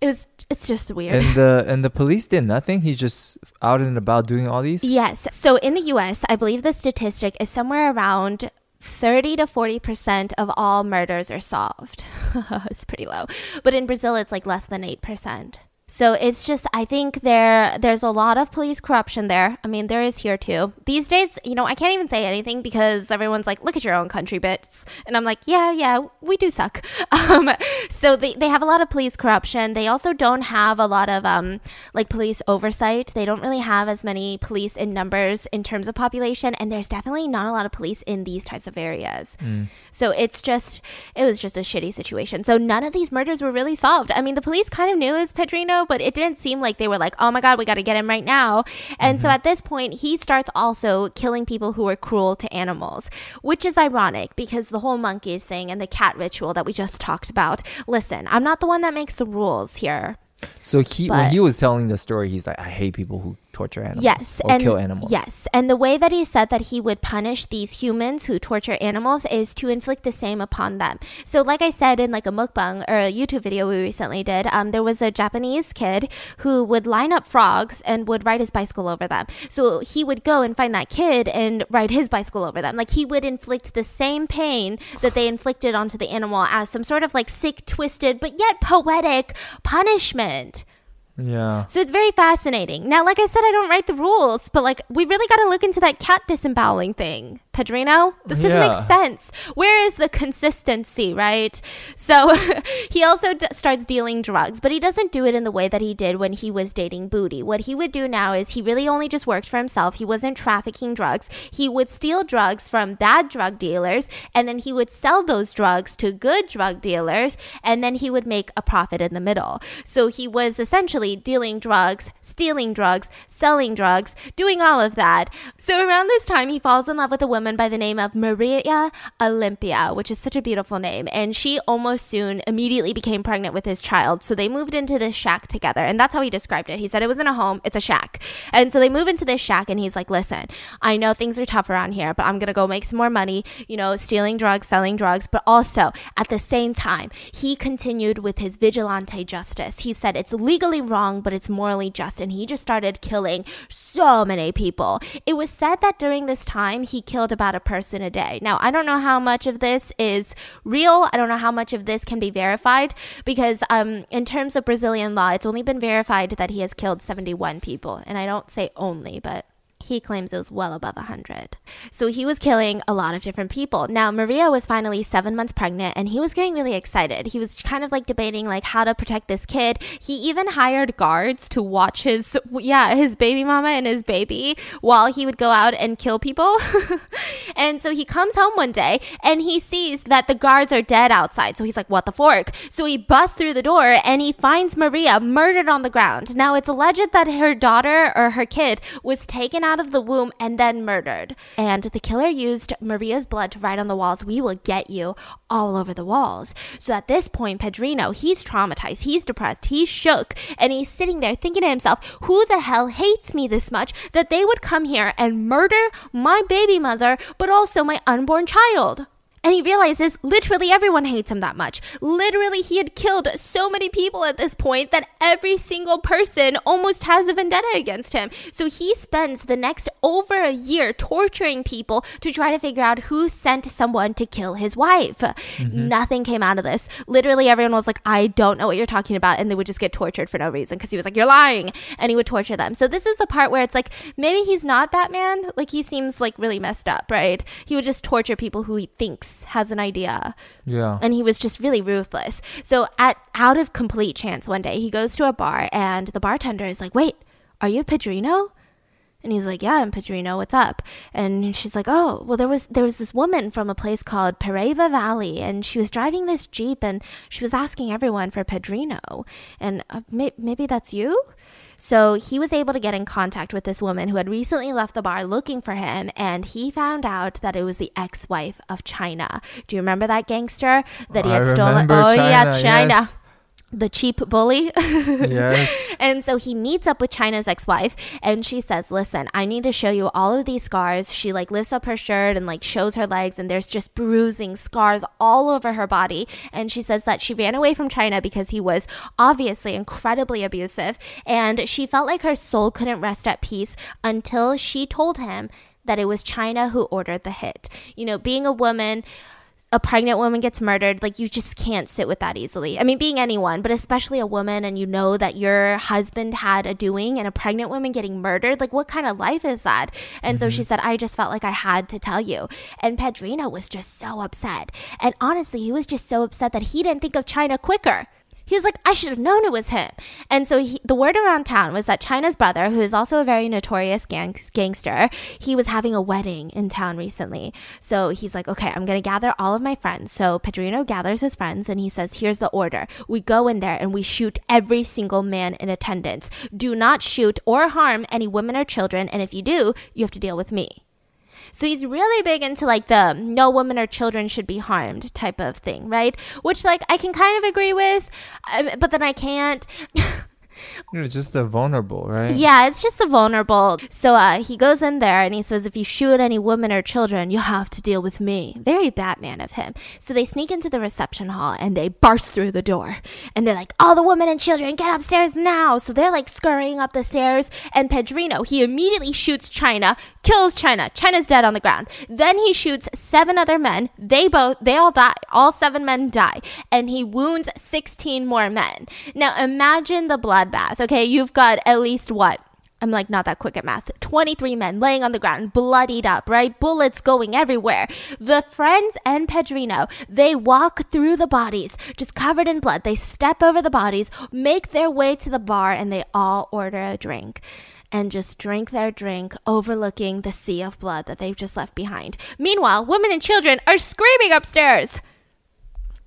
Speaker 2: It was it's just weird.
Speaker 3: And the and the police did nothing. He's just out and about doing all these.
Speaker 2: Yes. So in the US, I believe the statistic is somewhere around 30 to 40% of all murders are solved. it's pretty low. But in Brazil, it's like less than 8%. So it's just I think there there's a lot of police corruption there. I mean there is here too. These days, you know, I can't even say anything because everyone's like, look at your own country bits. And I'm like, yeah, yeah, we do suck. Um, so they, they have a lot of police corruption. They also don't have a lot of um like police oversight. They don't really have as many police in numbers in terms of population and there's definitely not a lot of police in these types of areas. So it's just, it was just a shitty situation. So none of these murders were really solved. I mean, the police kind of knew it was Pedrinho Pedrinho, but it didn't seem like they were like, oh my God, we got to get him right now. And so mm-hmm. at this point, he starts also killing people who are cruel to animals, which is ironic because the whole monkeys thing and the cat ritual that we just talked about. Listen, I'm not the one that makes the rules here.
Speaker 3: So he
Speaker 2: But-
Speaker 3: when he was telling the story, he's like, I hate people who torture animals.
Speaker 2: Yes,
Speaker 3: or
Speaker 2: and
Speaker 3: kill animals.
Speaker 2: yes, and the way that he said that he would punish these humans who torture animals is to inflict the same upon them. So, like I said in like a mukbang or a YouTube video we recently did, um, there was a Japanese kid who would line up frogs and would ride his bicycle over them. So he would go and find that kid and ride his bicycle over them. Like he would inflict the same pain that they inflicted onto the animal as some sort of like sick, twisted, but yet poetic punishment.
Speaker 3: Yeah.
Speaker 2: So it's very fascinating. Now, like I said, I don't write the rules, but like we really got to look into that cat disemboweling thing. Pedrinho, this doesn't
Speaker 3: Yeah.
Speaker 2: make sense. Where is the consistency, right? So he also d- starts dealing drugs, but he doesn't do it in the way that he did when he was dating Booty. What he would do now is he really only just worked for himself. He wasn't trafficking drugs. He would steal drugs from bad drug dealers, and then he would sell those drugs to good drug dealers, and then he would make a profit in the middle. So he was essentially dealing drugs, stealing drugs, selling drugs, doing all of that. So around this time, he falls in love with a woman by the name of Maria Olympia, which is such a beautiful name. And she almost soon immediately became pregnant with his child. So they moved into this shack together. And that's how he described it. He said it wasn't a home, it's a shack. And so they move into this shack, and he's like, listen, I know things are tough around here, but I'm going to go make some more money, you know, stealing drugs, selling drugs. But also, at the same time, he continued with his vigilante justice. He said it's legally wrong, but it's morally just. And he just started killing so many people. It was said that during this time, he killed about a person a day. Now, I don't know how much of this is real. I don't know how much of this can be verified because, um, in terms of Brazilian law, it's only been verified that he has killed 71 people. And I don't say only, but he claims it was well above 100. So he was killing a lot of different people. Now, Maria was finally seven months pregnant and he was getting really excited. He was kind of like debating like how to protect this kid. He even hired guards to watch his, yeah, his baby mama and his baby while he would go out and kill people. and so he comes home one day and he sees that the guards are dead outside. So he's like, what the fork? So he busts through the door and he finds Maria murdered on the ground. Now, it's alleged that her daughter or her kid was taken out of the womb and then murdered. And the killer used Maria's blood to write on the walls, We will get you all over the walls. So at this point, Pedrinho, he's traumatized, he's depressed, he's shook, and he's sitting there thinking to himself, Who the hell hates me this much that they would come here and murder my baby mother, but also my unborn child? And he realizes literally everyone hates him that much. Literally, he had killed so many people at this point that every single person almost has a vendetta against him. So he spends the next over a year torturing people to try to figure out who sent someone to kill his wife. Mm-hmm. Nothing came out of this. Literally, everyone was like, I don't know what you're talking about. And they would just get tortured for no reason because he was like, You're lying. And he would torture them. So this is the part where it's like, maybe he's not Batman. Like, he seems like really messed up, right? He would just torture people who he thinks has an idea
Speaker 3: Yeah.
Speaker 2: and he was just really ruthless. So at out of complete chance one day he goes to a bar and the bartender is like, "Wait, are you Pedrinho?" And he's like, "Yeah, I'm Pedrinho. What's up?" And she's like, "Oh, well there was there was this woman from a place called Pareva Valley and she was driving this Jeep and she was asking everyone for Pedrinho. And uh, may- maybe that's you?" So he was able to get in contact with this woman who had recently left the bar looking for him, and he found out that it was the ex wife of China. Do you remember that gangster that he
Speaker 3: I
Speaker 2: had stolen?
Speaker 3: remember
Speaker 2: Oh, yeah,
Speaker 3: China,
Speaker 2: China.
Speaker 3: yes.
Speaker 2: The cheap bully.
Speaker 3: yes.
Speaker 2: And so he meets up with China's ex-wife and she says, "Listen, I need to show you all of these scars." She like lifts up her shirt and like shows her legs and there's just bruising scars all over her body. And she says that she ran away from China because he was obviously incredibly abusive and she felt like her soul couldn't rest at peace until she told him that it was China who ordered the hit. You know, being a woman a pregnant woman gets murdered, like you just can't sit with that easily. I mean, being anyone, but especially a woman, and you know that your husband had a doing, and a pregnant woman getting murdered, like what kind of life is that? And so she mm-hmm. said, I just felt like I had to tell you. And Pedrinho was just so upset. And honestly, he was just so upset that he didn't think of China quicker. He was like, I should have known it was him. And so he, the word around town was that China's brother, who is also a very notorious gang, gangster, he was having a wedding in town recently. So he's like, okay, I'm going to gather all of my friends. So Pedrinho gathers his friends and he says, here's the order. We go in there and we shoot every single man in attendance. Do not shoot or harm any women or children. And if you do, you have to deal with me. So he's really big into like the no women or children should be harmed type of thing, right? Which like I can kind of agree with, um, but then I can't.
Speaker 3: You're just the vulnerable, right?
Speaker 2: Yeah, it's just the vulnerable. So uh, he goes in there and he says, if you shoot any women or children, you have to deal with me. Very Batman of him. So they sneak into the reception hall and they burst through the door. And they're like, all the women and children, get upstairs now. So they're like scurrying up the stairs. And Pedrinho, he immediately shoots China, kills China. China's dead on the ground. Then he shoots seven other men. They both, they all die. All seven men die. And he wounds 16 more men. Now imagine the bloodbath. Okay, you've got at least what? I'm like not that quick at math. 23 men laying on the ground, bloodied up, right? Bullets going everywhere. The friends and Pedrinho, they walk through the bodies, just covered in blood. They step over the bodies, make their way to the bar, and they all order a drink and just drink their drink, overlooking the sea of blood that they've just left behind. Meanwhile, women and children are screaming upstairs.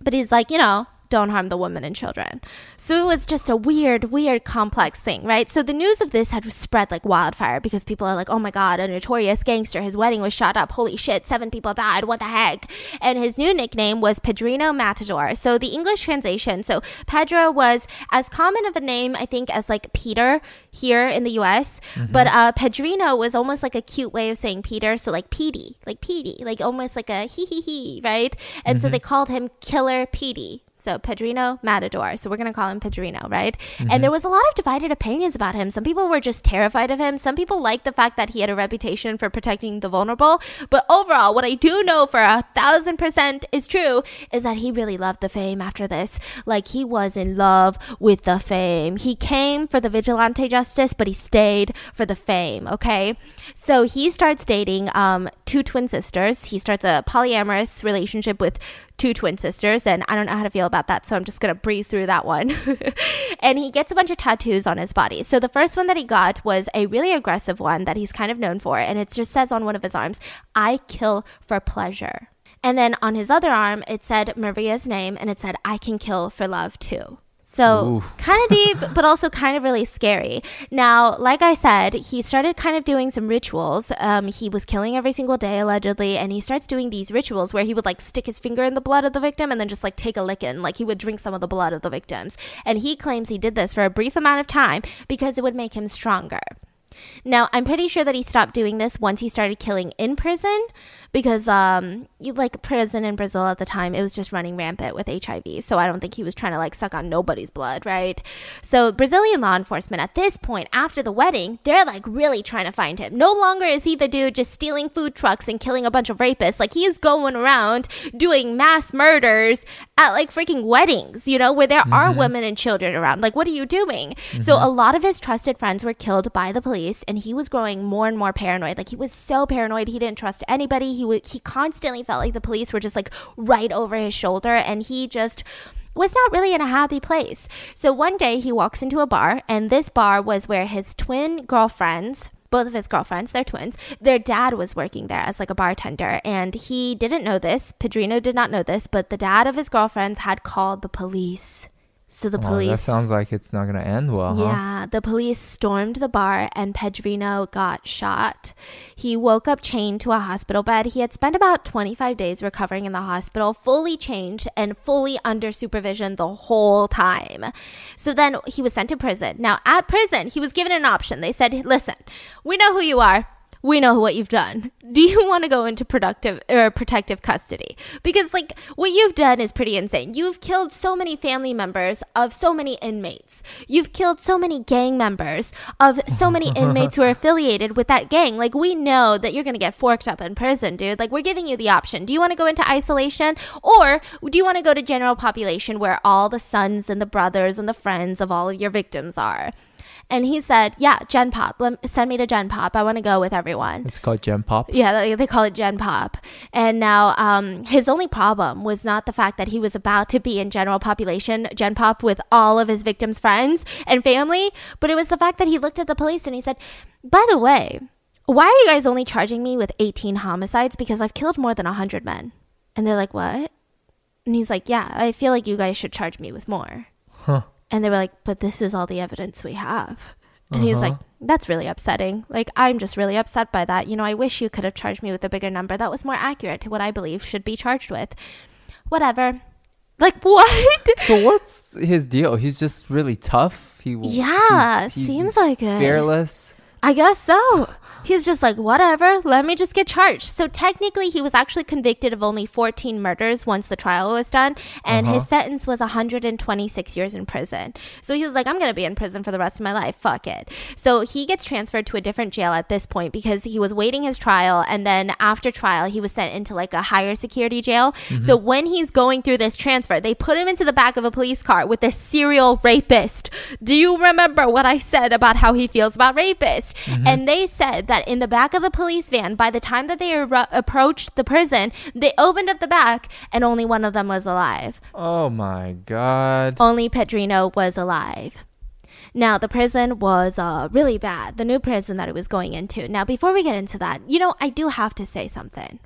Speaker 2: But he's like, you know, don't harm the women and children. So it was just a weird, weird, complex thing, right? So the news of this had spread like wildfire because people are like, oh my God, a notorious gangster. His wedding was shot up. Holy shit, seven people died. What the heck? And his new nickname was Pedrinho Matador. So the English translation, so Pedro was as common of a name, I think, as like Peter here in the US. Mm-hmm. But uh, Pedrinho was almost like a cute way of saying Peter. So like Petey, like Petey, like almost like a hee hee hee, right? And mm-hmm. so they called him Killer Petey so Pedrinho Matador. So we're going to call him Pedrinho, right? Mm-hmm. And there was a lot of divided opinions about him. Some people were just terrified of him. Some people liked the fact that he had a reputation for protecting the vulnerable. But overall, what I do know for a thousand percent is true is that he really loved the fame after this. Like he was in love with the fame. He came for the vigilante justice, but he stayed for the fame. Okay. So he starts dating um, two twin sisters. He starts a polyamorous relationship with two twin sisters, and I don't know how to feel about that, so I'm just gonna breeze through that one. and he gets a bunch of tattoos on his body. So the first one that he got was a really aggressive one that he's kind of known for, and it just says on one of his arms, I kill for pleasure. And then on his other arm, it said Maria's name, and it said, I can kill for love too. So kind of deep, but also kind of really scary. Now, like I said, he started kind of doing some rituals. Um, he was killing every single day allegedly, and he starts doing these rituals where he would like stick his finger in the blood of the victim and then just like take a licking, like he would drink some of the blood of the victims. And he claims he did this for a brief amount of time because it would make him stronger. Now, I'm pretty sure that he stopped doing this once he started killing in prison because um you like prison in Brazil at the time it was just running rampant with HIV so I don't think he was trying to like suck on nobody's blood right? So Brazilian law enforcement at this point after the wedding they're like really trying to find him. No longer is he the dude just stealing food trucks and killing a bunch of rapists. Like he is going around doing mass murders at like freaking weddings you know where there mm-hmm. are women and children around like what are you doing mm-hmm. so a lot of his trusted friends were killed by the police and he was growing more and more paranoid like he was so paranoid he didn't trust anybody he would he constantly felt like the police were just like right over his shoulder and he just was not really in a happy place. So one day he walks into a bar and this bar was where his twin girlfriends both of his girlfriends, they're twins. Their dad was working there as like a bartender, and he didn't know this. Pedrinho did not know this, but the dad of his girlfriends had called the police. So the oh, police.
Speaker 3: That sounds like it's not going to end well.
Speaker 2: Yeah, the police stormed the bar and Pedrinho got shot. He woke up chained to a hospital bed. He had spent about 25 days recovering in the hospital, fully changed and fully under supervision the whole time. So then he was sent to prison. Now, at prison, he was given an option. They said, listen, we know who you are we know what you've done. Do you want to go into productive or protective custody? Because like what you've done is pretty insane. You've killed so many family members of so many inmates. You've killed so many gang members of so many inmates who are affiliated with that gang. Like we know that you're going to get forked up in prison, dude. Like we're giving you the option. Do you want to go into isolation or do you want to go to general population where all the sons and the brothers and the friends of all of your victims are? And he said, Yeah, Gen Pop. Send me to Gen Pop. I want to go with everyone.
Speaker 3: It's called Gem Pop.
Speaker 2: Yeah, they, they call it Gen Pop. And now um, his only problem was not the fact that he was about to be in general population Gen Pop with all of his victims' friends and family, but it was the fact that he looked at the police and he said, By the way, why are you guys only charging me with 18 homicides? Because I've killed more than 100 men. And they're like, What? And he's like, Yeah, I feel like you guys should charge me with more.
Speaker 3: Huh.
Speaker 2: And they were like, But this is all the evidence we have. And he was
Speaker 3: Uh-huh.
Speaker 2: like, That's really upsetting. Like, I'm just really upset by that. You know, I wish you could have charged me with a bigger number that was more accurate to what I believe should be charged with. Whatever. Like, what?
Speaker 3: So what's his deal? He's just really tough. He
Speaker 2: yeah, seems like it.
Speaker 3: fearless.
Speaker 2: I guess so. He's just like, whatever, let me just get charged. So technically, he was actually convicted of only 14 murders once the trial was done, and
Speaker 3: Uh-huh.
Speaker 2: his sentence was 126 years in prison. So he was like, I'm going to be in prison for the rest of my life. Fuck it. So he gets transferred to a different jail at this point because he was waiting his trial, and then after trial, he was sent into like a higher security jail. So when he's going through this transfer, they put him into the back of a police car with a serial rapist. Do you remember what I said about how he feels about rapists? And they said that in the back of the police van, by the time that they ar- approached the prison, they opened up the back and only one of them was alive.
Speaker 3: Oh my god.
Speaker 2: Only Pedrinho was alive. Now, the prison was uh, really bad, the new prison that it was going into. Now, before we get into that, you know, I do have to say something.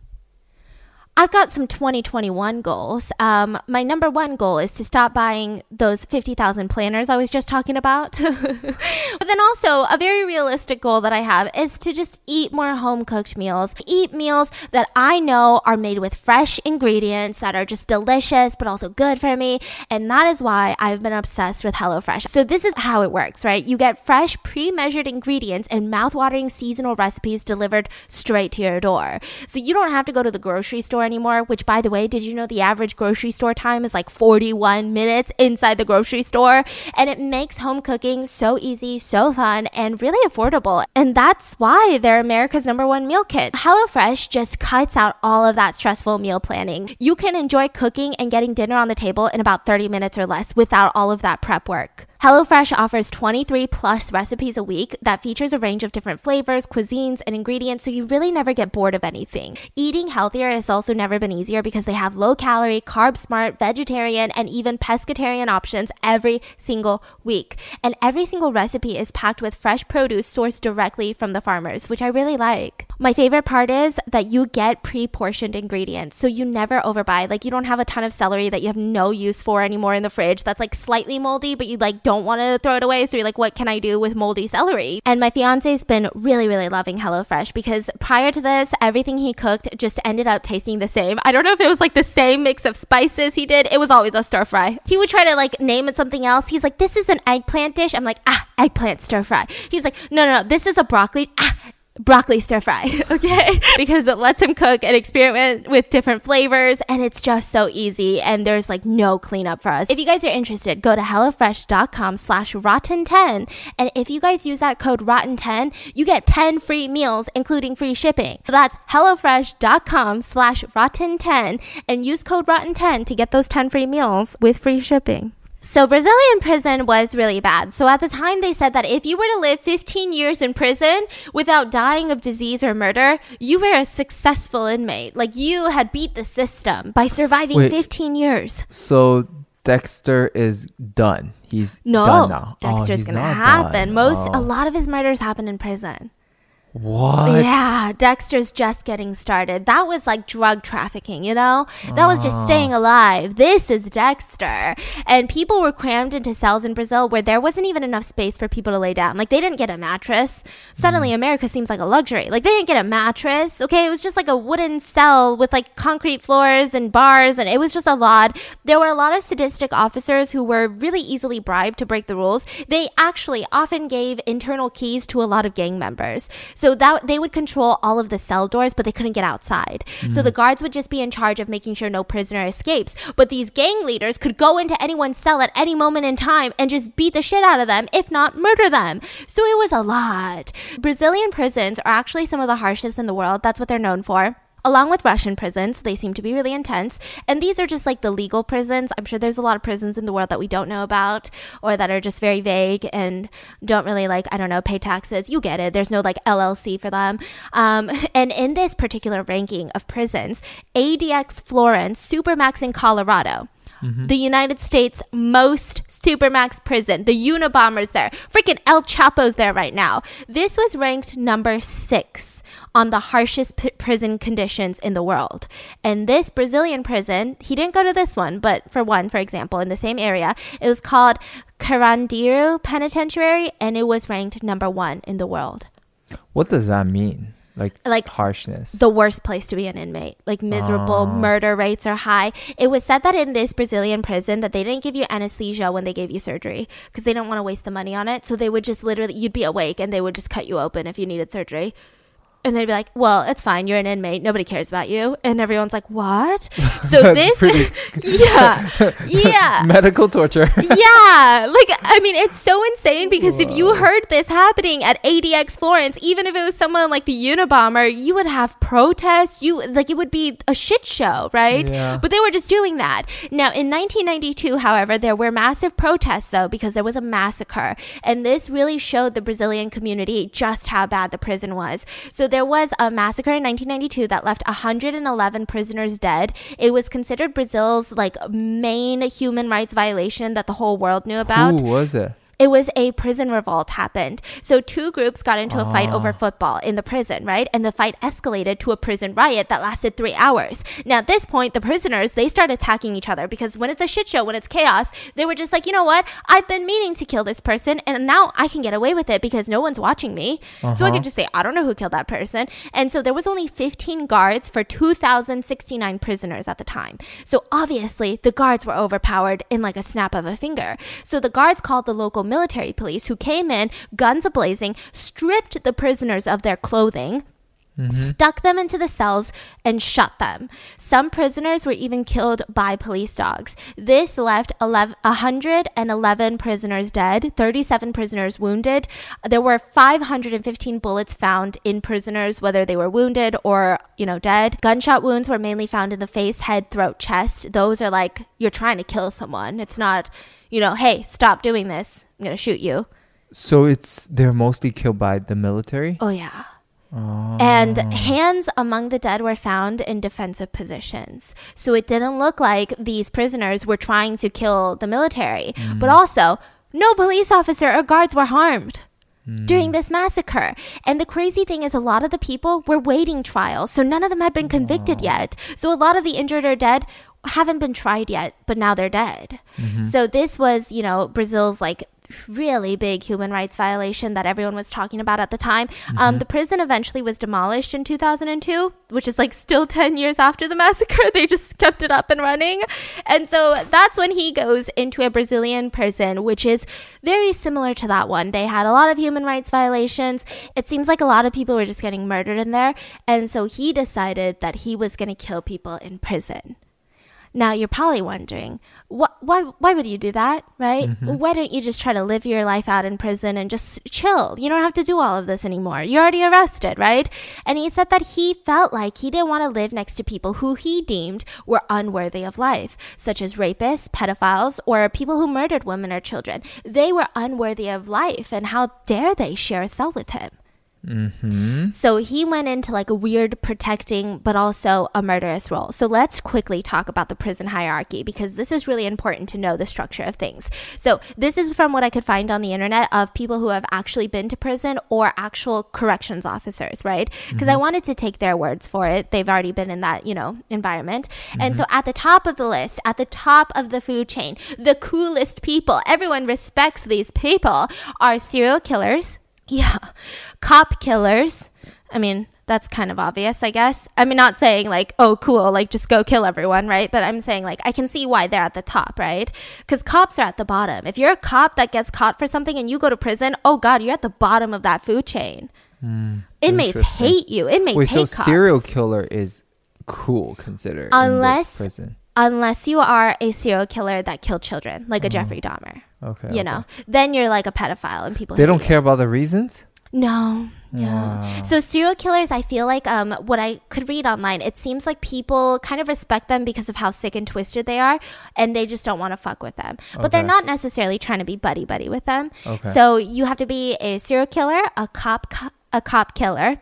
Speaker 2: I've got some 2021 goals. Um, my number one goal is to stop buying those 50,000 planners I was just talking about. but then also, a very realistic goal that I have is to just eat more home cooked meals. Eat meals that I know are made with fresh ingredients that are just delicious but also good for me. And that is why I've been obsessed with HelloFresh. So, this is how it works, right? You get fresh, pre measured ingredients and mouth-watering seasonal recipes delivered straight to your door. So, you don't have to go to the grocery store anymore, which, by the way, did you know the average grocery store time is like 41 minutes inside the grocery store? And it makes home cooking so easy, so fun, and really affordable. And that's why they're America's number one meal kit. HelloFresh just cuts out all of that stressful meal planning. You can enjoy cooking and getting dinner on the table in about 30 minutes or less without all of that prep work. HelloFresh offers 23 plus recipes a week that features a range of different flavors, cuisines, and ingredients, so you really never get bored of anything. Eating healthier has also never been easier because they have low calorie, carb smart, vegetarian, and even pescatarian options every single week. And every single recipe is packed with fresh produce sourced directly from the farmers, which I really like. My favorite part is that you get pre portioned ingredients, so you never overbuy. Like, you don't have a ton of celery that you have no use for anymore in the fridge that's like slightly moldy, but you like don't want to throw it away. So you're like, what can I do with moldy celery? And my fiance's been really, really loving HelloFresh because prior to this, everything he cooked just ended up tasting the same. I don't know if it was like the same mix of spices he did. It was always a stir fry. He would try to like name it something else. He's like, this is an eggplant dish. I'm like, ah, eggplant stir fry. He's like, no, no, no, this is a broccoli. Ah, broccoli stir fry, okay? because it lets him cook and experiment with different flavors and it's just so easy and there's like no cleanup for us. If you guys are interested, go to HelloFresh.com slash rotten10 and if you guys use that code rotten10, you get 10 free meals including free shipping. So that's HelloFresh.com slash rotten10 and use code rotten10 to get those 10 free meals with free shipping. So Brazilian prison was really bad. So at the time they said that if you were to live 15 years in prison without dying of disease or murder, you were a successful inmate. Like you had beat the system by surviving
Speaker 3: Wait.
Speaker 2: 15 years.
Speaker 3: So Dexter is done. He's
Speaker 2: No,
Speaker 3: done now. Oh,
Speaker 2: Dexter's
Speaker 3: he's
Speaker 2: gonna happen.
Speaker 3: done.
Speaker 2: Most,
Speaker 3: Oh.
Speaker 2: a lot of his murders happen in prison.
Speaker 3: What?
Speaker 2: Yeah, Dexter's just getting started. That was like drug trafficking, you know? That was just
Speaker 3: Ah.
Speaker 2: staying alive. This is Dexter. And people were crammed into cells in Brazil where there wasn't even enough space for people to lay down. Like they didn't get a mattress. Suddenly
Speaker 3: Mm.
Speaker 2: America seems like a luxury. Like they didn't get a mattress. Okay, it was just like a wooden cell with like concrete floors and bars and it was just a lot. There were a lot of sadistic officers who were really easily bribed to break the rules. They actually often gave internal keys to a lot of gang members. So that they would control all of the cell doors, but they couldn't get outside. So the mm-hmm. guards would just be in charge of making sure no prisoner escapes. But these gang leaders could go into anyone's cell at any moment in time and just beat the shit out of them, if not murder them. So it was a lot. Brazilian prisons are actually some of the harshest in the world. That's what they're known for. Along with Russian prisons. They seem to be really intense. And these are just like the legal prisons. I'm sure there's a lot of prisons in the world that we don't know about or that are just very vague and don't really like, I don't know, pay taxes. You get it. There's no like LLC for them. Um, and in this particular ranking of prisons, ADX Florence, Supermax in Colorado, Mm-hmm. the United States most supermax prison. The Unabomber's there. Freaking El Chapo's there right now. This was ranked number six on the harshest p- prison conditions in the world. And this Brazilian prison, he didn't go to this one, but for one, for example, in the same area, it was called Carandiru Penitentiary, and it was ranked number one in the world.
Speaker 3: What does that mean? Like,
Speaker 2: Like,
Speaker 3: harshness.
Speaker 2: the worst place to be an inmate. Like miserable,
Speaker 3: Oh.
Speaker 2: murder rates are high. It was said that in this Brazilian prison that they didn't give you anesthesia when they gave you surgery because they don't want to waste the money on it. So they would just literally you'd be awake and they would just cut you open if you needed surgery. And they'd be like, "Well, it's fine. You're an inmate. Nobody cares about you." And everyone's like, "What?" So this,
Speaker 3: pretty-
Speaker 2: yeah, yeah,
Speaker 3: Medical torture.
Speaker 2: yeah. Like, I mean, it's so insane because if you heard this happening at ADX Florence, even if it was someone like the Unabomber, you would have protests. You like it would be a shit show, right?
Speaker 3: Yeah.
Speaker 2: But they were just doing that. Now, in 1992, however, there were massive protests though because there was a massacre, and this really showed the Brazilian community just how bad the prison was. So there was a massacre in 1992 that left 111 prisoners dead. It was considered Brazil's like main human rights violation that the whole world knew about
Speaker 3: Who was it?
Speaker 2: It was a prison revolt happened. So two groups got into a fight over football in the prison, right? And the fight escalated to a prison riot that lasted three hours. Now at this point, the prisoners they start attacking each other because when it's a shit show, when it's chaos, they were just like, you know what? I've been meaning to kill this person, and now I can get away with it because no one's watching me. So I
Speaker 3: Uh-huh.
Speaker 2: could just say I don't know who killed that person. And so there was only 15 guards for 2,069 prisoners at the time. So obviously the guards were overpowered in like a snap of a finger. So the guards called the local military police who came in, guns ablazing, stripped the prisoners of their clothing. Mm-hmm. Stuck them into the cells and shut them. Some prisoners were even killed by police dogs. This left 11, 111 prisoners dead, 37 prisoners wounded. There were 515 bullets found in prisoners, whether they were wounded or, you know, dead. Gunshot wounds were mainly found in the face, head, throat, chest. Those are like, you're trying to kill someone. It's not, you know, hey, stop doing this. I'm going to shoot you.
Speaker 3: So it's they're mostly killed by the military.
Speaker 2: Oh, yeah.
Speaker 3: Oh.
Speaker 2: And hands among the dead were found in defensive positions. So it didn't look like these prisoners were trying to kill the military. Hmm. But also, no police officer or guards were harmed. Hmm. During this massacre. And the crazy thing is, a lot of the people were waiting trials. So none of them had been convicted yet. So a lot of the injured or dead haven't been tried yet, but now they're dead. Mm-hmm. So this was, you know, Brazil's like really big human rights violation that everyone was talking about at the time. Um, the prison eventually was demolished in 2002, which is like still 10 years after the massacre. They just kept it up and running. And so that's when he goes into a Brazilian prison, which is very similar to that one. They had a lot of human rights violations. It seems like a lot of people were just getting murdered in there. And so he decided that he was going to kill people in prison. Now you're probably wondering, what, why, why would you do that, right? Mm-hmm. Why don't you just try to live your life out in prison and just chill? You don't have to do all of this anymore. You're already arrested, right? And he said that he felt like he didn't want to live next to people who he deemed were unworthy of life, such as rapists, pedophiles, or people who murdered women or children. They were unworthy of life, and how dare they share a cell with him?
Speaker 3: Mm-hmm.
Speaker 2: So he went into like a weird protecting, but also a murderous role. So let's quickly talk about the prison hierarchy because this is really important to know the structure of things. So this is from what I could find on the internet of people who have actually been to prison or actual corrections officers, right? Because I wanted to take their words for it. They've already been in that, you know, environment. And so at the top of the list, at the top of the food chain, the coolest people, everyone respects these people, are serial killers. Yeah. Cop killers. I mean, that's kind of obvious, I guess. I mean, not saying like, oh, cool, like just go kill everyone, right? But I'm saying like, I can see why they're at the top, right? Because cops are at the bottom. If you're a cop that gets caught for something and you go to prison, oh God, you're at the bottom of that food chain. Hmm.
Speaker 3: Inmates
Speaker 2: hate you. Inmates
Speaker 3: Wait,
Speaker 2: hate
Speaker 3: so
Speaker 2: cops.
Speaker 3: serial killer is cool considered
Speaker 2: Unless-. Unless you are a serial killer that killed children, like a hmm. Jeffrey Dahmer.
Speaker 3: Okay.
Speaker 2: You
Speaker 3: okay.
Speaker 2: know, then you're like a pedophile and people
Speaker 3: They don't
Speaker 2: you.
Speaker 3: care about the reasons.
Speaker 2: No, Yeah.
Speaker 3: Wow.
Speaker 2: So serial killers, I feel like um, what I could read online, it seems like people kind of respect them because of how sick and twisted they are, and they just don't want to fuck with them. But they're not necessarily trying to be buddy buddy with them.
Speaker 3: Okay.
Speaker 2: So you have to be a serial killer, a cop, co- a cop killer.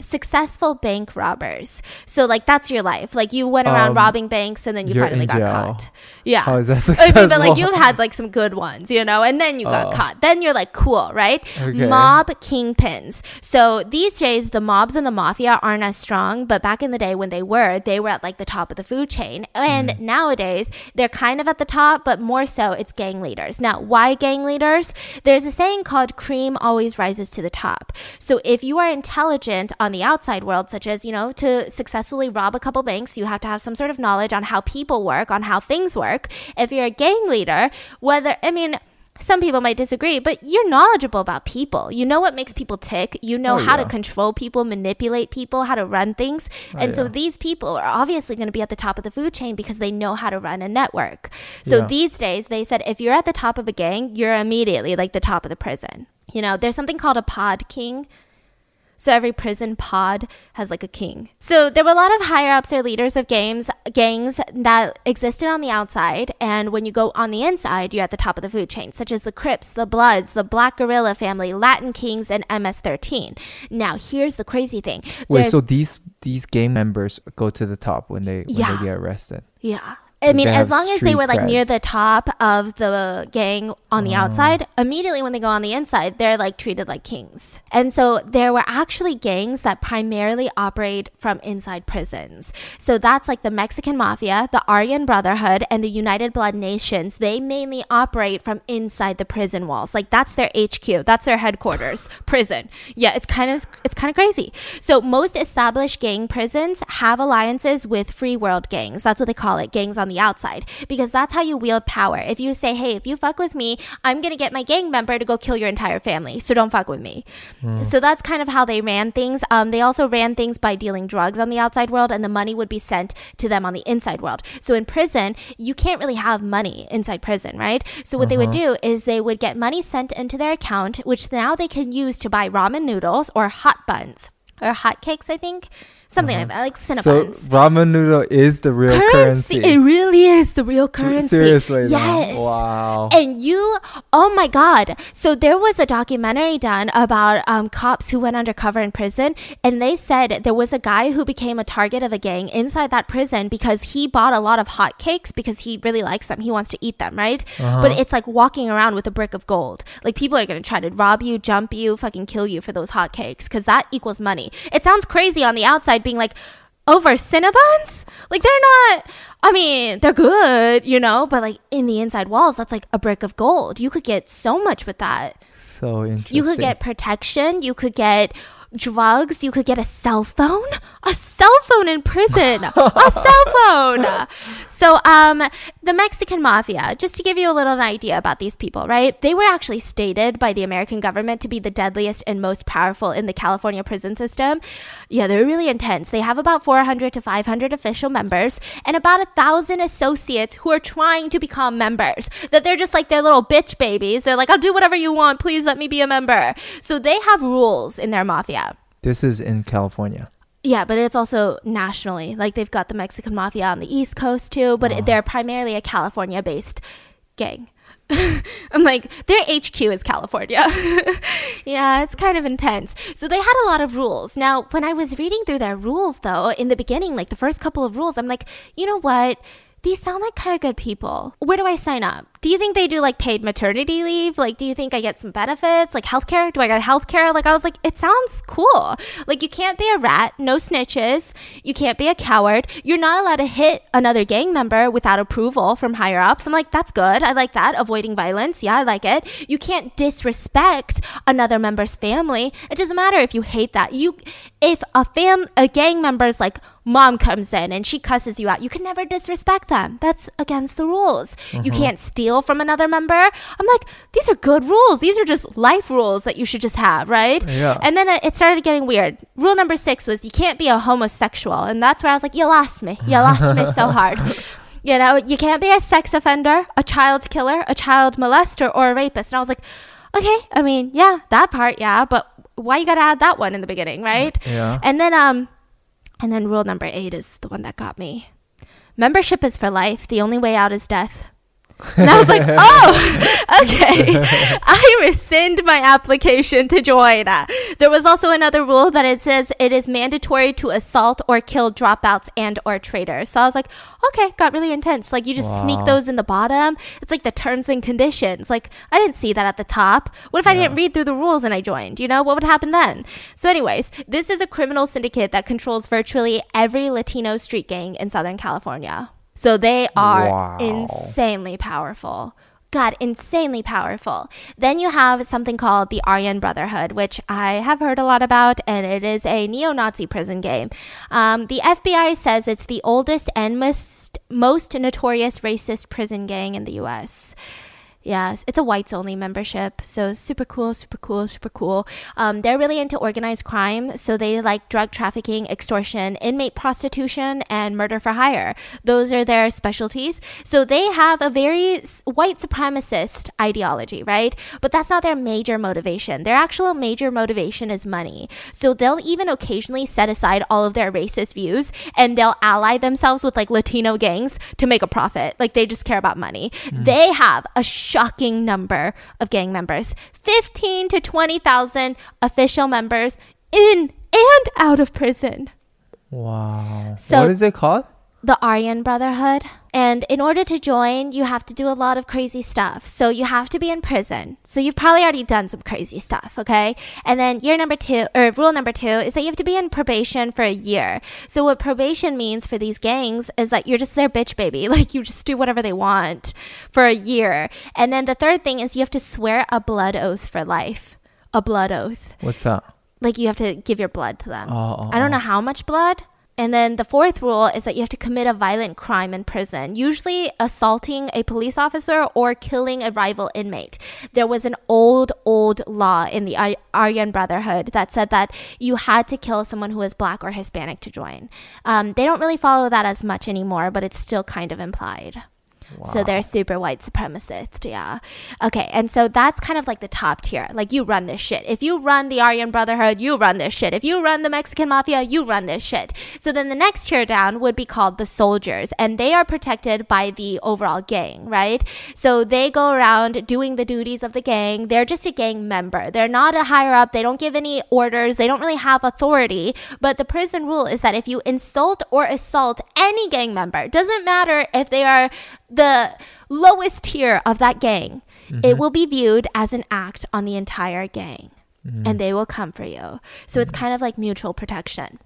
Speaker 2: Successful bank robbers. So, like, that's your life. Like, you went around
Speaker 3: Um,
Speaker 2: robbing banks and then you finally got
Speaker 3: jail.
Speaker 2: caught. Yeah.
Speaker 3: How is that successful?
Speaker 2: but like you've had like some good ones, you know, and then you got
Speaker 3: Oh.
Speaker 2: caught. Then you're like, cool, right?
Speaker 3: Okay.
Speaker 2: Mob kingpins. So these days, the mobs and the mafia aren't as strong, but back in the day when they were, they were at like the top of the food chain. And
Speaker 3: Mm.
Speaker 2: nowadays, they're kind of at the top, but more so, it's gang leaders. Now, why gang leaders? There's a saying called cream always rises to the top. So if you are intelligent on the outside world, such as, you know, to successfully rob a couple banks, you have to have some sort of knowledge on how people work, on how things work. If you're a gang leader, whether, I mean, some people might disagree, but you're knowledgeable about people. You know what makes people tick. You know
Speaker 3: Oh,
Speaker 2: how to control people, manipulate people, how to run things. Oh, and so these people are obviously going to be at the top of the food chain because they know how to run a network. So
Speaker 3: Yeah.
Speaker 2: these days, they said if you're at the top of a gang, you're immediately like the top of the prison. You know, there's something called a pod king. So every prison pod has like a king. So there were a lot of higher ups or leaders of games gangs that existed on the outside, and when you go on the inside, you're at the top of the food chain, such as the Crips, the Bloods, the Black Guerrilla family, Latin Kings, and MS-13. Now here's the crazy thing.
Speaker 3: Wait,
Speaker 2: There's-
Speaker 3: so these these gang members go to the top when they when
Speaker 2: Yeah.
Speaker 3: they get arrested.
Speaker 2: Yeah. I mean, as long as they were like near the top of the gang on the
Speaker 3: Oh.
Speaker 2: outside, immediately when they go on the inside, they're like treated like kings. And so there were actually gangs that primarily operate from inside prisons. So that's like the Mexican Mafia, the Aryan Brotherhood, and the United Blood Nations. They mainly operate from inside the prison walls. Like that's their HQ, that's their headquarters, prison. Yeah, it's kind of it's kind of crazy. So most established gang prisons have alliances with free world gangs. That's what they call it, gangs on the outside, because that's how you wield power. If you say, "Hey, if you fuck with me, I'm gonna get my gang member to go kill your entire family, so don't fuck with me." So that's kind of how they ran things. Um, they also ran things by dealing drugs on the outside world, and the money would be sent to them on the inside world. So in prison, you can't really have money inside prison, right? So what they would do is they would get money sent into their account, which now they can use to buy ramen noodles or hot buns or hot cakes, I think. Something like that, like
Speaker 3: So ramen noodle is the real currency.
Speaker 2: It really is the real currency.
Speaker 3: Seriously, though?
Speaker 2: Yes.
Speaker 3: Wow.
Speaker 2: And you, oh my God. So there was a documentary done about um, cops who went undercover in prison, and they said there was a guy who became a target of a gang inside that prison because he bought a lot of hot cakes because he really likes them. He wants to eat them, right?
Speaker 3: Uh-huh.
Speaker 2: But it's like walking around with a brick of gold. Like people are going to try to rob you, jump you, fucking kill you for those hot cakes because that equals money. It sounds crazy on the outside being like, oh, over Cinnabons? Like they're not I mean, they're good, you know, but like in the inside walls, that's like a brick of gold. You could get so much with that.
Speaker 3: so interesting.
Speaker 2: You could get protection, you could get drugs, you could get a cell phone. A cell phone in prison. a cell phone. So, um, the Mexican mafia, just to give you a little idea about these people, right? They were actually stated by the American government to be the deadliest and most powerful in the California prison system. Yeah, they're really intense. They have about 400 to 500 official members and about a thousand associates who are trying to become members. That they're just like their little bitch babies. They're like, I'll do whatever you want. Please let me be a member. So they have rules in their mafia.
Speaker 3: this is in California.
Speaker 2: Yeah, but it's also nationally. Like they've got the Mexican mafia on the East Coast too, but ah. they're primarily a California based gang. I'm like, their HQ is California. yeah, it's kind of intense. So they had a lot of rules. Now, when I was reading through their rules, though, in the beginning, like the first couple of rules, I'm like, you know what? These sound like kind of good people. Where do I sign up? Do you think they do like paid maternity leave? Like, do you think I get some benefits? Like healthcare? Do I get healthcare? Like, I was like, it sounds cool. Like, you can't be a rat, no snitches. You can't be a coward. You're not allowed to hit another gang member without approval from higher ups. I'm like, that's good. I like that. Avoiding violence. Yeah, I like it. You can't disrespect another member's family. It doesn't matter if you hate that. You, if a fam, a gang member's like, mom comes in and she cusses you out, you can never disrespect them. That's against the rules. You mm-hmm. can't steal from another member. I'm like, these are good rules. These are just life rules that you should just have, right?
Speaker 3: Yeah.
Speaker 2: And then it started getting weird. Rule number six was you can't be a homosexual. And that's where I was like, you lost me. You lost me so hard. You know, you can't be a sex offender, a child killer, a child molester, or a rapist. And I was like, okay, I mean, yeah, that part, yeah, but why you gotta add that one in the beginning, right?
Speaker 3: Yeah.
Speaker 2: And then um and then rule number 8 is the one that got me. Membership is for life. The only way out is death. And I was like, oh, okay. I rescind my application to join. There was also another rule that it says it is mandatory to assault or kill dropouts and or traitors. So I was like, okay, got really intense. Like you just sneak those in the bottom. It's like the terms and conditions. Like I didn't see that at the top. What if I didn't read through the rules and I joined? You know, what would happen then? So anyways, this is a criminal syndicate that controls virtually every Latino street gang in Southern California. So they are
Speaker 3: Wow.
Speaker 2: insanely powerful. God, insanely powerful. Then you have something called the Aryan Brotherhood, which I have heard a lot about, and it is a neo Nazi prison game. Um, the FBI says it's the oldest and most, most notorious racist prison gang in the US. Yes, it's a whites only membership. So super cool, super cool, super cool. Um, they're really into organized crime. So they like drug trafficking, extortion, inmate prostitution, and murder for hire. Those are their specialties. So they have a very white supremacist ideology, right? But that's not their major motivation. Their actual major motivation is money. So they'll even occasionally set aside all of their racist views and they'll ally themselves with like Latino gangs to make a profit. Like they just care about money. They have a shocking number of gang members 15 to 20,000 official members in and out of prison.
Speaker 3: Wow.
Speaker 2: So-
Speaker 3: what is it called?
Speaker 2: The Aryan Brotherhood. And in order to join, you have to do a lot of crazy stuff. So you have to be in prison. So you've probably already done some crazy stuff, okay? And then year number two, or rule number two, is that you have to be in probation for a year. So what probation means for these gangs is that you're just their bitch baby. Like you just do whatever they want for a year. And then the third thing is you have to swear a blood oath for life. A blood oath.
Speaker 3: What's that?
Speaker 2: Like you have to give your blood to them.
Speaker 3: Oh, oh,
Speaker 2: I don't
Speaker 3: oh.
Speaker 2: know how much blood. And then the fourth rule is that you have to commit a violent crime in prison, usually assaulting a police officer or killing a rival inmate. There was an old, old law in the Ar- Aryan Brotherhood that said that you had to kill someone who was black or Hispanic to join. Um, they don't really follow that as much anymore, but it's still kind of implied. So they're super white supremacist, yeah. Okay, and so that's kind of like the top tier. Like you run this shit. If you run the Aryan Brotherhood, you run this shit. If you run the Mexican Mafia, you run this shit. So then the next tier down would be called the soldiers, and they are protected by the overall gang, right? So they go around doing the duties of the gang. They're just a gang member. They're not a higher up. They don't give any orders. They don't really have authority. But the prison rule is that if you insult or assault any gang member, doesn't matter if they are the lowest tier of that gang, it mm-hmm. will be viewed as an act on the entire gang. And mm-hmm. they will come for you. So it's mm-hmm. kind of like mutual protection.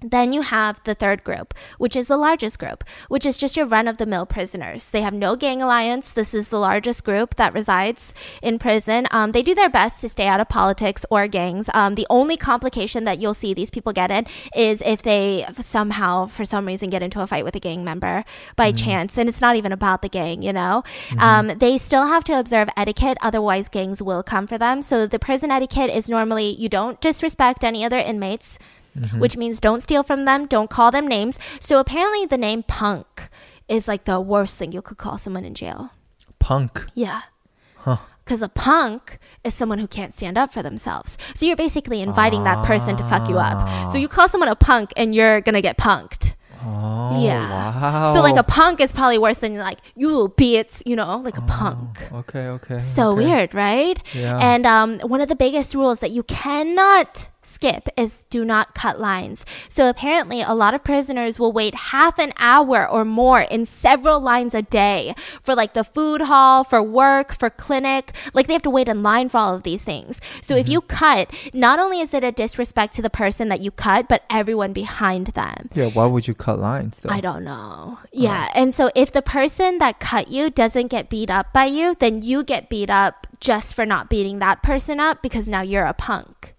Speaker 2: Then you have the third group, which is the largest group, which is just your run of the mill prisoners. They have no gang alliance. This is the largest group that resides in prison. Um, they do their best to stay out of politics or gangs. Um, the only complication that you'll see these people get in is if they somehow, for some reason, get into a fight with a gang member by chance. And it's not even about the gang, you know? Um, they still have to observe etiquette, otherwise, gangs will come for them. So the prison etiquette is normally you don't disrespect any other inmates which means don't steal from them, don't call them names. So apparently, the name punk is like the worst thing you could call someone in jail.
Speaker 3: Punk.
Speaker 2: Yeah.
Speaker 3: Huh.
Speaker 2: Because a punk is someone who can't stand up for themselves. So you're basically inviting that person to fuck you up. So you call someone a punk and you're going to get punked.
Speaker 3: Oh,
Speaker 2: Yeah.
Speaker 3: Wow.
Speaker 2: So like a punk is probably worse than like you bitch, you know, like a punk.
Speaker 3: Okay, okay.
Speaker 2: So
Speaker 3: okay.
Speaker 2: weird, right?
Speaker 3: Yeah.
Speaker 2: And um, one of the biggest rules that you cannot skip is do not cut lines. So apparently, a lot of prisoners will wait half an hour or more in several lines a day for like the food hall, for work, for clinic. Like they have to wait in line for all of these things. So if you mm-hmm. cut, not only is it a disrespect to the person that you cut, but everyone behind them.
Speaker 3: Yeah, why would you cut lines though?
Speaker 2: I don't know. Oh. Yeah. And so if the person that cut you doesn't get beat up by you, then you get beat up just for not beating that person up because now you're a punk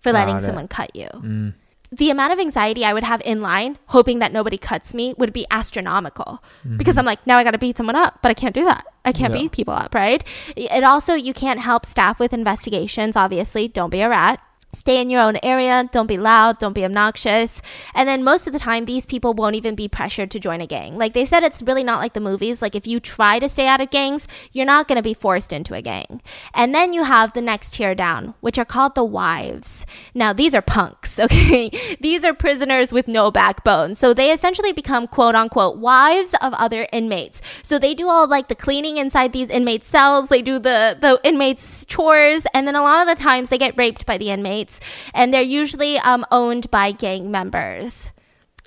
Speaker 2: for letting
Speaker 3: Got it.
Speaker 2: someone cut you.
Speaker 3: Mm.
Speaker 2: The amount of anxiety I would have in line hoping that nobody cuts me would be astronomical because I'm like, now I got to beat someone up, but I can't do that. I can't
Speaker 3: Yeah.
Speaker 2: beat people up, right? It also, you can't help staff with investigations, obviously. Don't be a rat. Stay in your own area. Don't be loud. Don't be obnoxious. And then most of the time, these people won't even be pressured to join a gang. Like they said, it's really not like the movies. Like if you try to stay out of gangs, you're not going to be forced into a gang. And then you have the next tier down, which are called the wives. Now, these are punks, okay? these are prisoners with no backbone. So they essentially become quote unquote wives of other inmates. So they do all like the cleaning inside these inmates' cells. They do the, the inmates' chores. And then a lot of the times they get raped by the inmates and they're usually um, owned by gang members.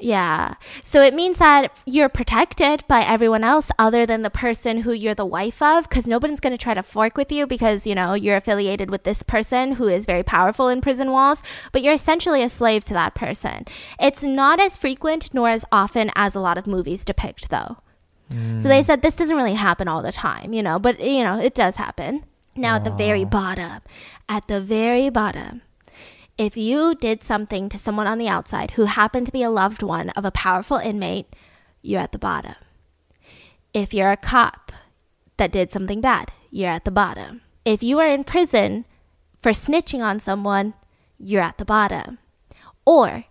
Speaker 2: Yeah. So it means that you're protected by everyone else other than the person who you're the wife of because nobody's going to try to fork with you because, you know, you're affiliated with this person who is very powerful in prison walls, but you're essentially a slave to that person. It's not as frequent nor as often as a lot of movies depict, though. Mm. So they said this doesn't really happen all the time, you know, but, you know, it does happen. Now, at the very bottom, at the very bottom, if you did something to someone on the outside who happened to be a loved one of a powerful inmate, you're at the bottom. If you're a cop that did something bad, you're at the bottom. If you are in prison for snitching on someone, you're at the bottom. Or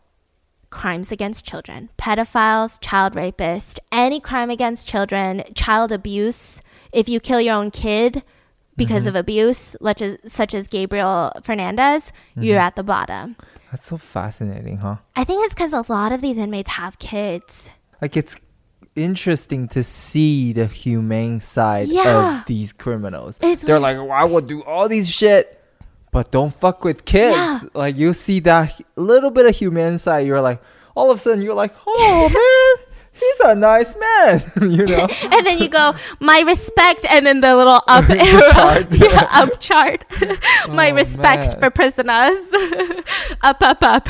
Speaker 2: crimes against children, pedophiles, child rapists, any crime against children, child abuse. If you kill your own kid, because mm-hmm. of abuse, such as, such as Gabriel Fernandez, mm-hmm. you're at the bottom.
Speaker 3: That's so fascinating, huh?
Speaker 2: I think it's because a lot of these inmates have kids.
Speaker 3: Like it's interesting to see the humane side yeah. of these criminals. It's They're like, well, I will do all these shit, but don't fuck with kids. Yeah. Like you see that little bit of humane side, you're like, all of a sudden you're like, oh man he's a nice man, you know.
Speaker 2: and then you go, my respect, and then the little up arrow, yeah, up chart. my oh, respect man. for prisoners, up, up, up.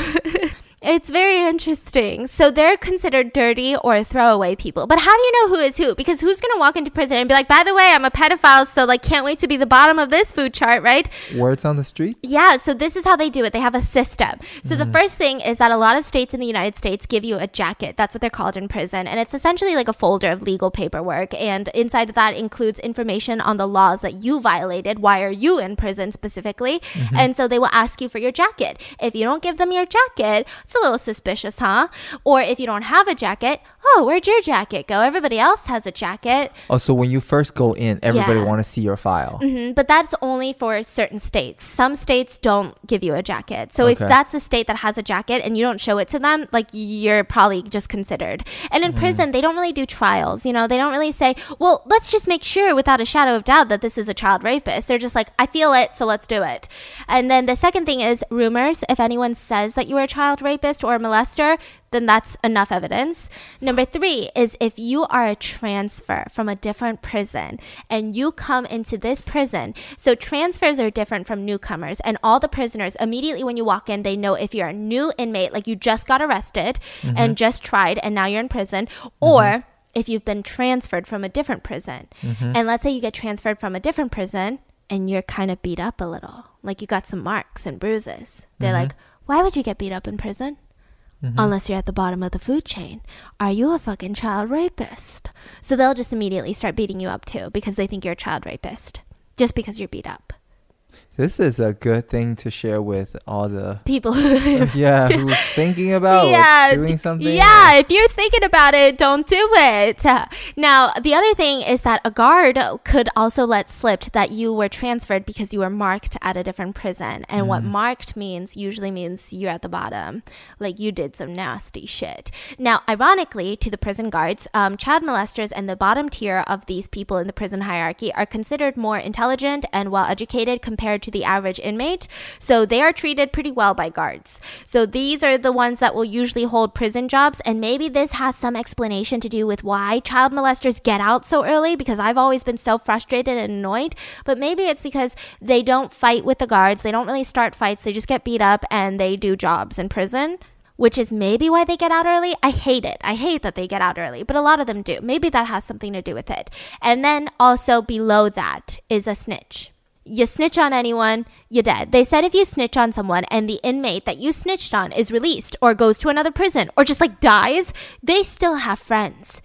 Speaker 2: It's very interesting. So they're considered dirty or throwaway people. But how do you know who is who? Because who's going to walk into prison and be like, by the way, I'm a pedophile, so like can't wait to be the bottom of this food chart, right?
Speaker 3: Words on the street?
Speaker 2: Yeah. So this is how they do it. They have a system. So mm. the first thing is that a lot of states in the United States give you a jacket. That's what they're called in prison. And it's essentially like a folder of legal paperwork. And inside of that includes information on the laws that you violated. Why are you in prison specifically? Mm-hmm. And so they will ask you for your jacket. If you don't give them your jacket, it's a little suspicious, huh? Or if you don't have a jacket, oh, where'd your jacket go? Everybody else has a jacket.
Speaker 3: Oh, so when you first go in, everybody yeah. want to see your file.
Speaker 2: Mm-hmm, but that's only for certain states. Some states don't give you a jacket. So okay. if that's a state that has a jacket and you don't show it to them, like you're probably just considered. And in mm. prison, they don't really do trials. You know, they don't really say, well, let's just make sure without a shadow of doubt that this is a child rapist. They're just like, I feel it, so let's do it. And then the second thing is rumors. If anyone says that you were a child rapist, rapist or a molester, then that's enough evidence. Number three is if you are a transfer from a different prison and you come into this prison. So transfers are different from newcomers, and all the prisoners immediately when you walk in, they know if you're a new inmate, like you just got arrested mm-hmm. and just tried, and now you're in prison, or mm-hmm. if you've been transferred from a different prison. Mm-hmm. And let's say you get transferred from a different prison and you're kind of beat up a little, like you got some marks and bruises. They're mm-hmm. like, why would you get beat up in prison? Mm-hmm. Unless you're at the bottom of the food chain. Are you a fucking child rapist? So they'll just immediately start beating you up too because they think you're a child rapist just because you're beat up.
Speaker 3: This is a good thing to share with all the
Speaker 2: people
Speaker 3: who yeah, who's thinking about yeah, doing something.
Speaker 2: Yeah, or... if you're thinking about it, don't do it. Now, the other thing is that a guard could also let slip that you were transferred because you were marked at a different prison. And mm. what marked means usually means you're at the bottom, like you did some nasty shit. Now, ironically, to the prison guards, um, child molesters and the bottom tier of these people in the prison hierarchy are considered more intelligent and well educated compared to the average inmate. So they are treated pretty well by guards. So these are the ones that will usually hold prison jobs. And maybe this has some explanation to do with why child molesters get out so early because I've always been so frustrated and annoyed. But maybe it's because they don't fight with the guards. They don't really start fights. They just get beat up and they do jobs in prison which is maybe why they get out early. I hate it. I hate that they get out early, but a lot of them do. Maybe that has something to do with it. And then also below that is a snitch you snitch on anyone, you're dead. They said if you snitch on someone and the inmate that you snitched on is released or goes to another prison or just like dies, they still have friends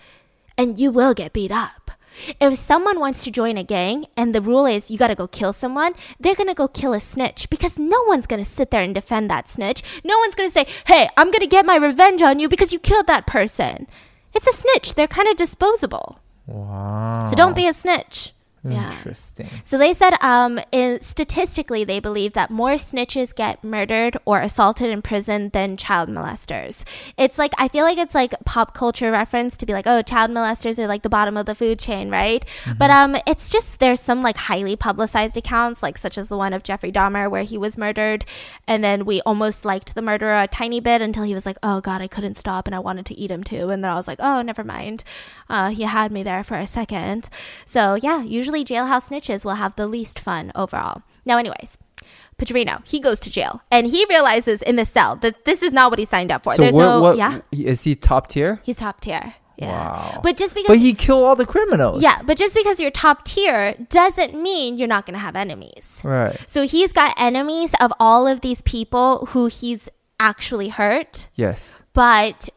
Speaker 2: and you will get beat up. If someone wants to join a gang and the rule is you got to go kill someone, they're going to go kill a snitch because no one's going to sit there and defend that snitch. No one's going to say, hey, I'm going to get my revenge on you because you killed that person. It's a snitch. They're kind of disposable.
Speaker 3: Wow.
Speaker 2: So don't be a snitch.
Speaker 3: Interesting.
Speaker 2: Yeah. So they said, um, in, statistically, they believe that more snitches get murdered or assaulted in prison than child molesters. It's like I feel like it's like pop culture reference to be like, oh, child molesters are like the bottom of the food chain, right? Mm-hmm. But um, it's just there's some like highly publicized accounts, like such as the one of Jeffrey Dahmer where he was murdered, and then we almost liked the murderer a tiny bit until he was like, oh god, I couldn't stop and I wanted to eat him too, and then I was like, oh, never mind, uh, he had me there for a second. So yeah, usually usually jailhouse snitches will have the least fun overall. Now, anyways. Pedrinho, he goes to jail and he realizes in the cell that this is not what he signed up for.
Speaker 3: So There's what, no, what, yeah. Is he top tier?
Speaker 2: He's top tier. Yeah.
Speaker 3: Wow.
Speaker 2: But just because
Speaker 3: But he killed all the criminals.
Speaker 2: Yeah, but just because you're top tier doesn't mean you're not going to have enemies.
Speaker 3: Right.
Speaker 2: So he's got enemies of all of these people who he's actually hurt.
Speaker 3: Yes.
Speaker 2: But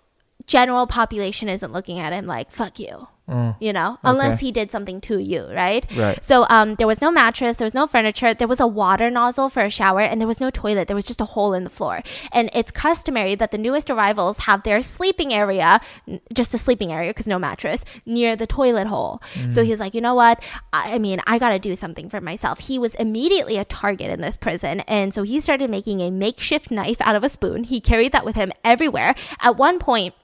Speaker 2: general population isn't looking at him like fuck you. Mm. You know, unless okay. he did something to you, right?
Speaker 3: Right.
Speaker 2: So um, there was no mattress, there was no furniture, there was a water nozzle for a shower, and there was no toilet. There was just a hole in the floor. And it's customary that the newest arrivals have their sleeping area, just a sleeping area because no mattress, near the toilet hole. Mm. So he's like, you know what? I, I mean, I got to do something for myself. He was immediately a target in this prison, and so he started making a makeshift knife out of a spoon. He carried that with him everywhere. At one point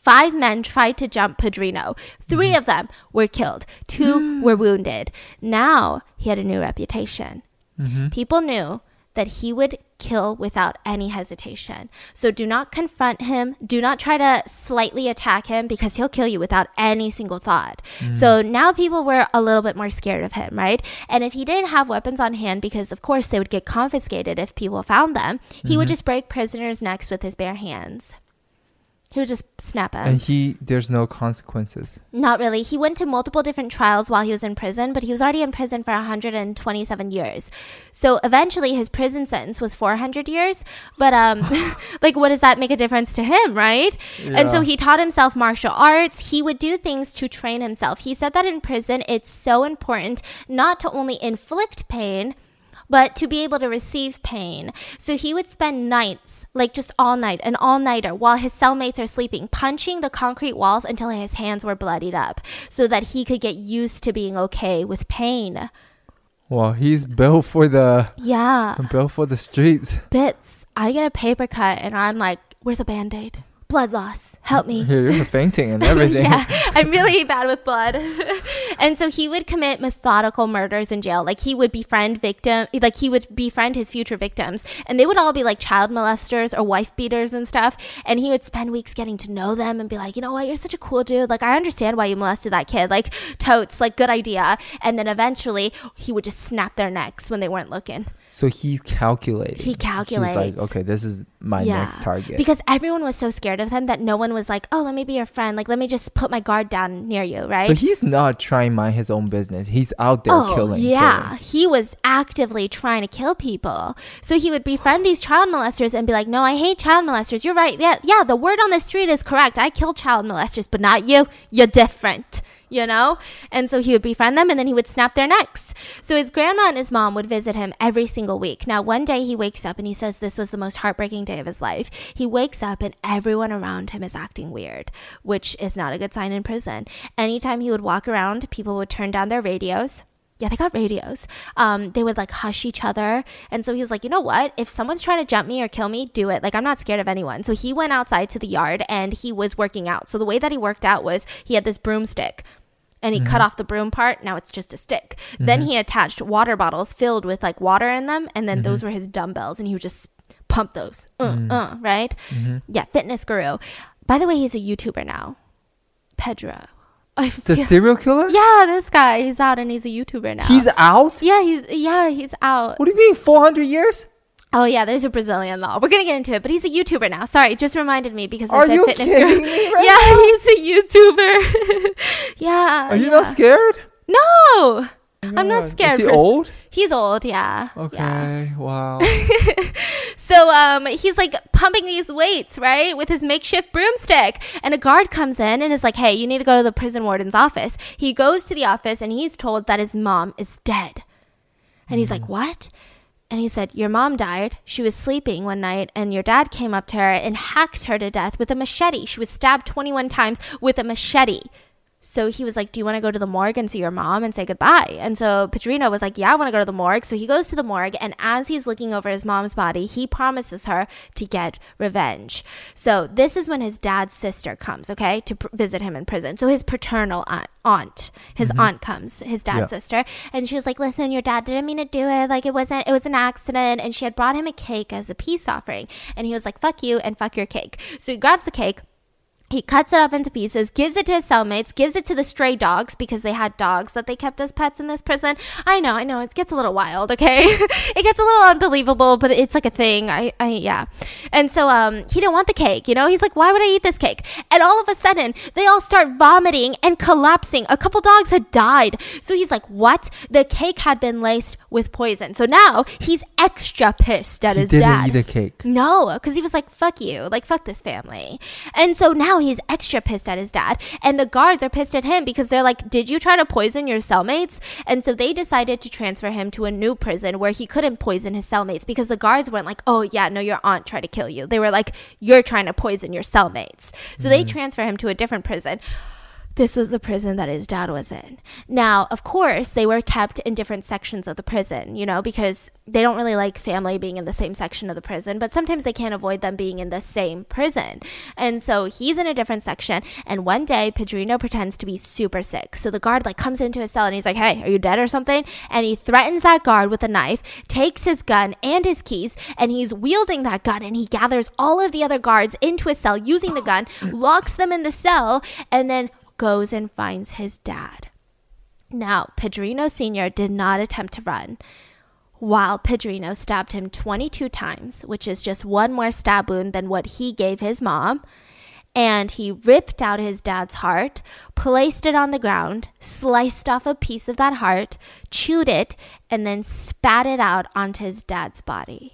Speaker 2: Five men tried to jump. 3 mm-hmm. of them were killed. Two were wounded. Now he had a new reputation. Mm-hmm. People knew that he would kill without any hesitation. So do not confront him. Do not try to slightly attack him because he'll kill you without any single thought. Mm. So now people were a little bit more scared of him, right? And if he didn't have weapons on hand, because of course they would get confiscated if people found them, he mm-hmm. would just break prisoners' necks with his bare hands. He would just snap at.
Speaker 3: And he, there's no consequences.
Speaker 2: Not really. He went to multiple different trials while he was in prison, but he was already in prison for 127 years. So eventually, his prison sentence was 400 years. But um, like, what does that make a difference to him, right? Yeah. And so he taught himself martial arts. He would do things to train himself. He said that in prison, it's so important not to only inflict pain but to be able to receive pain. So he would spend nights, like just all night, an all nighter, while his cellmates are sleeping, punching the concrete walls until his hands were bloodied up so that he could get used to being okay with pain.
Speaker 3: Well, he's built for the
Speaker 2: yeah
Speaker 3: built for the streets.
Speaker 2: Bits. I get a paper cut and I'm like, "Where's a band aid?" Blood loss. Help me.
Speaker 3: You're fainting and everything.
Speaker 2: yeah, I'm really bad with blood. and so he would commit methodical murders in jail. Like he would befriend victim, like he would befriend his future victims, and they would all be like child molesters or wife beaters and stuff. And he would spend weeks getting to know them and be like, you know what, you're such a cool dude. Like I understand why you molested that kid. Like totes, like good idea. And then eventually he would just snap their necks when they weren't looking.
Speaker 3: So he's calculating.
Speaker 2: He calculates.
Speaker 3: He's like, okay, this is my yeah. next target.
Speaker 2: Because everyone was so scared of him that no one was like, oh, let me be your friend. Like, let me just put my guard down near you, right?
Speaker 3: So he's not trying to mind his own business. He's out there oh, killing.
Speaker 2: Yeah.
Speaker 3: Killing.
Speaker 2: He was actively trying to kill people. So he would befriend these child molesters and be like, no, I hate child molesters. You're right. Yeah, yeah, the word on the street is correct. I kill child molesters, but not you. You're different you know? And so he would befriend them and then he would snap their necks. So his grandma and his mom would visit him every single week. Now, one day he wakes up and he says this was the most heartbreaking day of his life. He wakes up and everyone around him is acting weird, which is not a good sign in prison. Anytime he would walk around, people would turn down their radios yeah, they got radios. Um, they would like hush each other. And so he was like, you know what? If someone's trying to jump me or kill me, do it. Like, I'm not scared of anyone. So he went outside to the yard and he was working out. So the way that he worked out was he had this broomstick and he mm-hmm. cut off the broom part. Now it's just a stick. Mm-hmm. Then he attached water bottles filled with like water in them, and then mm-hmm. those were his dumbbells, and he would just pump those. Uh, mm. uh, right? Mm-hmm. Yeah, fitness guru. By the way, he's a YouTuber now. Pedro.
Speaker 3: the serial killer?
Speaker 2: Yeah, this guy. He's out and he's a YouTuber now.
Speaker 3: He's out?
Speaker 2: Yeah, he's yeah, he's out.
Speaker 3: What do you mean? Four hundred years?
Speaker 2: Oh yeah, there's a Brazilian law. We're gonna get into it, but he's a YouTuber now. Sorry, just reminded me because
Speaker 3: Are
Speaker 2: said
Speaker 3: you
Speaker 2: fitness
Speaker 3: kidding me right
Speaker 2: Yeah, now? he's a YouTuber. yeah.
Speaker 3: Are you
Speaker 2: yeah.
Speaker 3: not scared?
Speaker 2: No. I'm not scared.
Speaker 3: Is he old?
Speaker 2: He's old, yeah.
Speaker 3: Okay.
Speaker 2: Yeah.
Speaker 3: Wow.
Speaker 2: So um, he's like pumping these weights, right, with his makeshift broomstick. And a guard comes in and is like, hey, you need to go to the prison warden's office. He goes to the office and he's told that his mom is dead. And he's like, what? And he said, Your mom died. She was sleeping one night, and your dad came up to her and hacked her to death with a machete. She was stabbed 21 times with a machete. So he was like, Do you want to go to the morgue and see your mom and say goodbye? And so Pedrinho was like, Yeah, I want to go to the morgue. So he goes to the morgue, and as he's looking over his mom's body, he promises her to get revenge. So this is when his dad's sister comes, okay, to pr- visit him in prison. So his paternal aunt, aunt his mm-hmm. aunt comes, his dad's yeah. sister, and she was like, Listen, your dad didn't mean to do it. Like, it wasn't, it was an accident. And she had brought him a cake as a peace offering. And he was like, Fuck you and fuck your cake. So he grabs the cake he cuts it up into pieces, gives it to his cellmates, gives it to the stray dogs because they had dogs that they kept as pets in this prison. I know, I know, it gets a little wild, okay? it gets a little unbelievable, but it's like a thing. I, I, yeah. And so, um, he didn't want the cake, you know? He's like, why would I eat this cake? And all of a sudden, they all start vomiting and collapsing. A couple dogs had died. So he's like, what? The cake had been laced with poison. So now he's extra pissed at
Speaker 3: he
Speaker 2: his
Speaker 3: didn't
Speaker 2: dad.
Speaker 3: Eat the cake.
Speaker 2: No, because he was like, fuck you. Like, fuck this family. And so now he's extra pissed at his dad. And the guards are pissed at him because they're like, Did you try to poison your cellmates? And so they decided to transfer him to a new prison where he couldn't poison his cellmates because the guards weren't like, Oh, yeah, no, your aunt tried to kill you. They were like, You're trying to poison your cellmates. So mm-hmm. they transfer him to a different prison this was the prison that his dad was in. Now, of course, they were kept in different sections of the prison, you know, because they don't really like family being in the same section of the prison, but sometimes they can't avoid them being in the same prison. And so he's in a different section, and one day Pedrinho pretends to be super sick. So the guard like comes into his cell and he's like, "Hey, are you dead or something?" And he threatens that guard with a knife, takes his gun and his keys, and he's wielding that gun and he gathers all of the other guards into his cell using the gun, locks them in the cell, and then goes and finds his dad. Now, Pedrinho Sr. did not attempt to run. While Pedrinho stabbed him 22 times, which is just one more stab wound than what he gave his mom, and he ripped out his dad's heart, placed it on the ground, sliced off a piece of that heart, chewed it, and then spat it out onto his dad's body.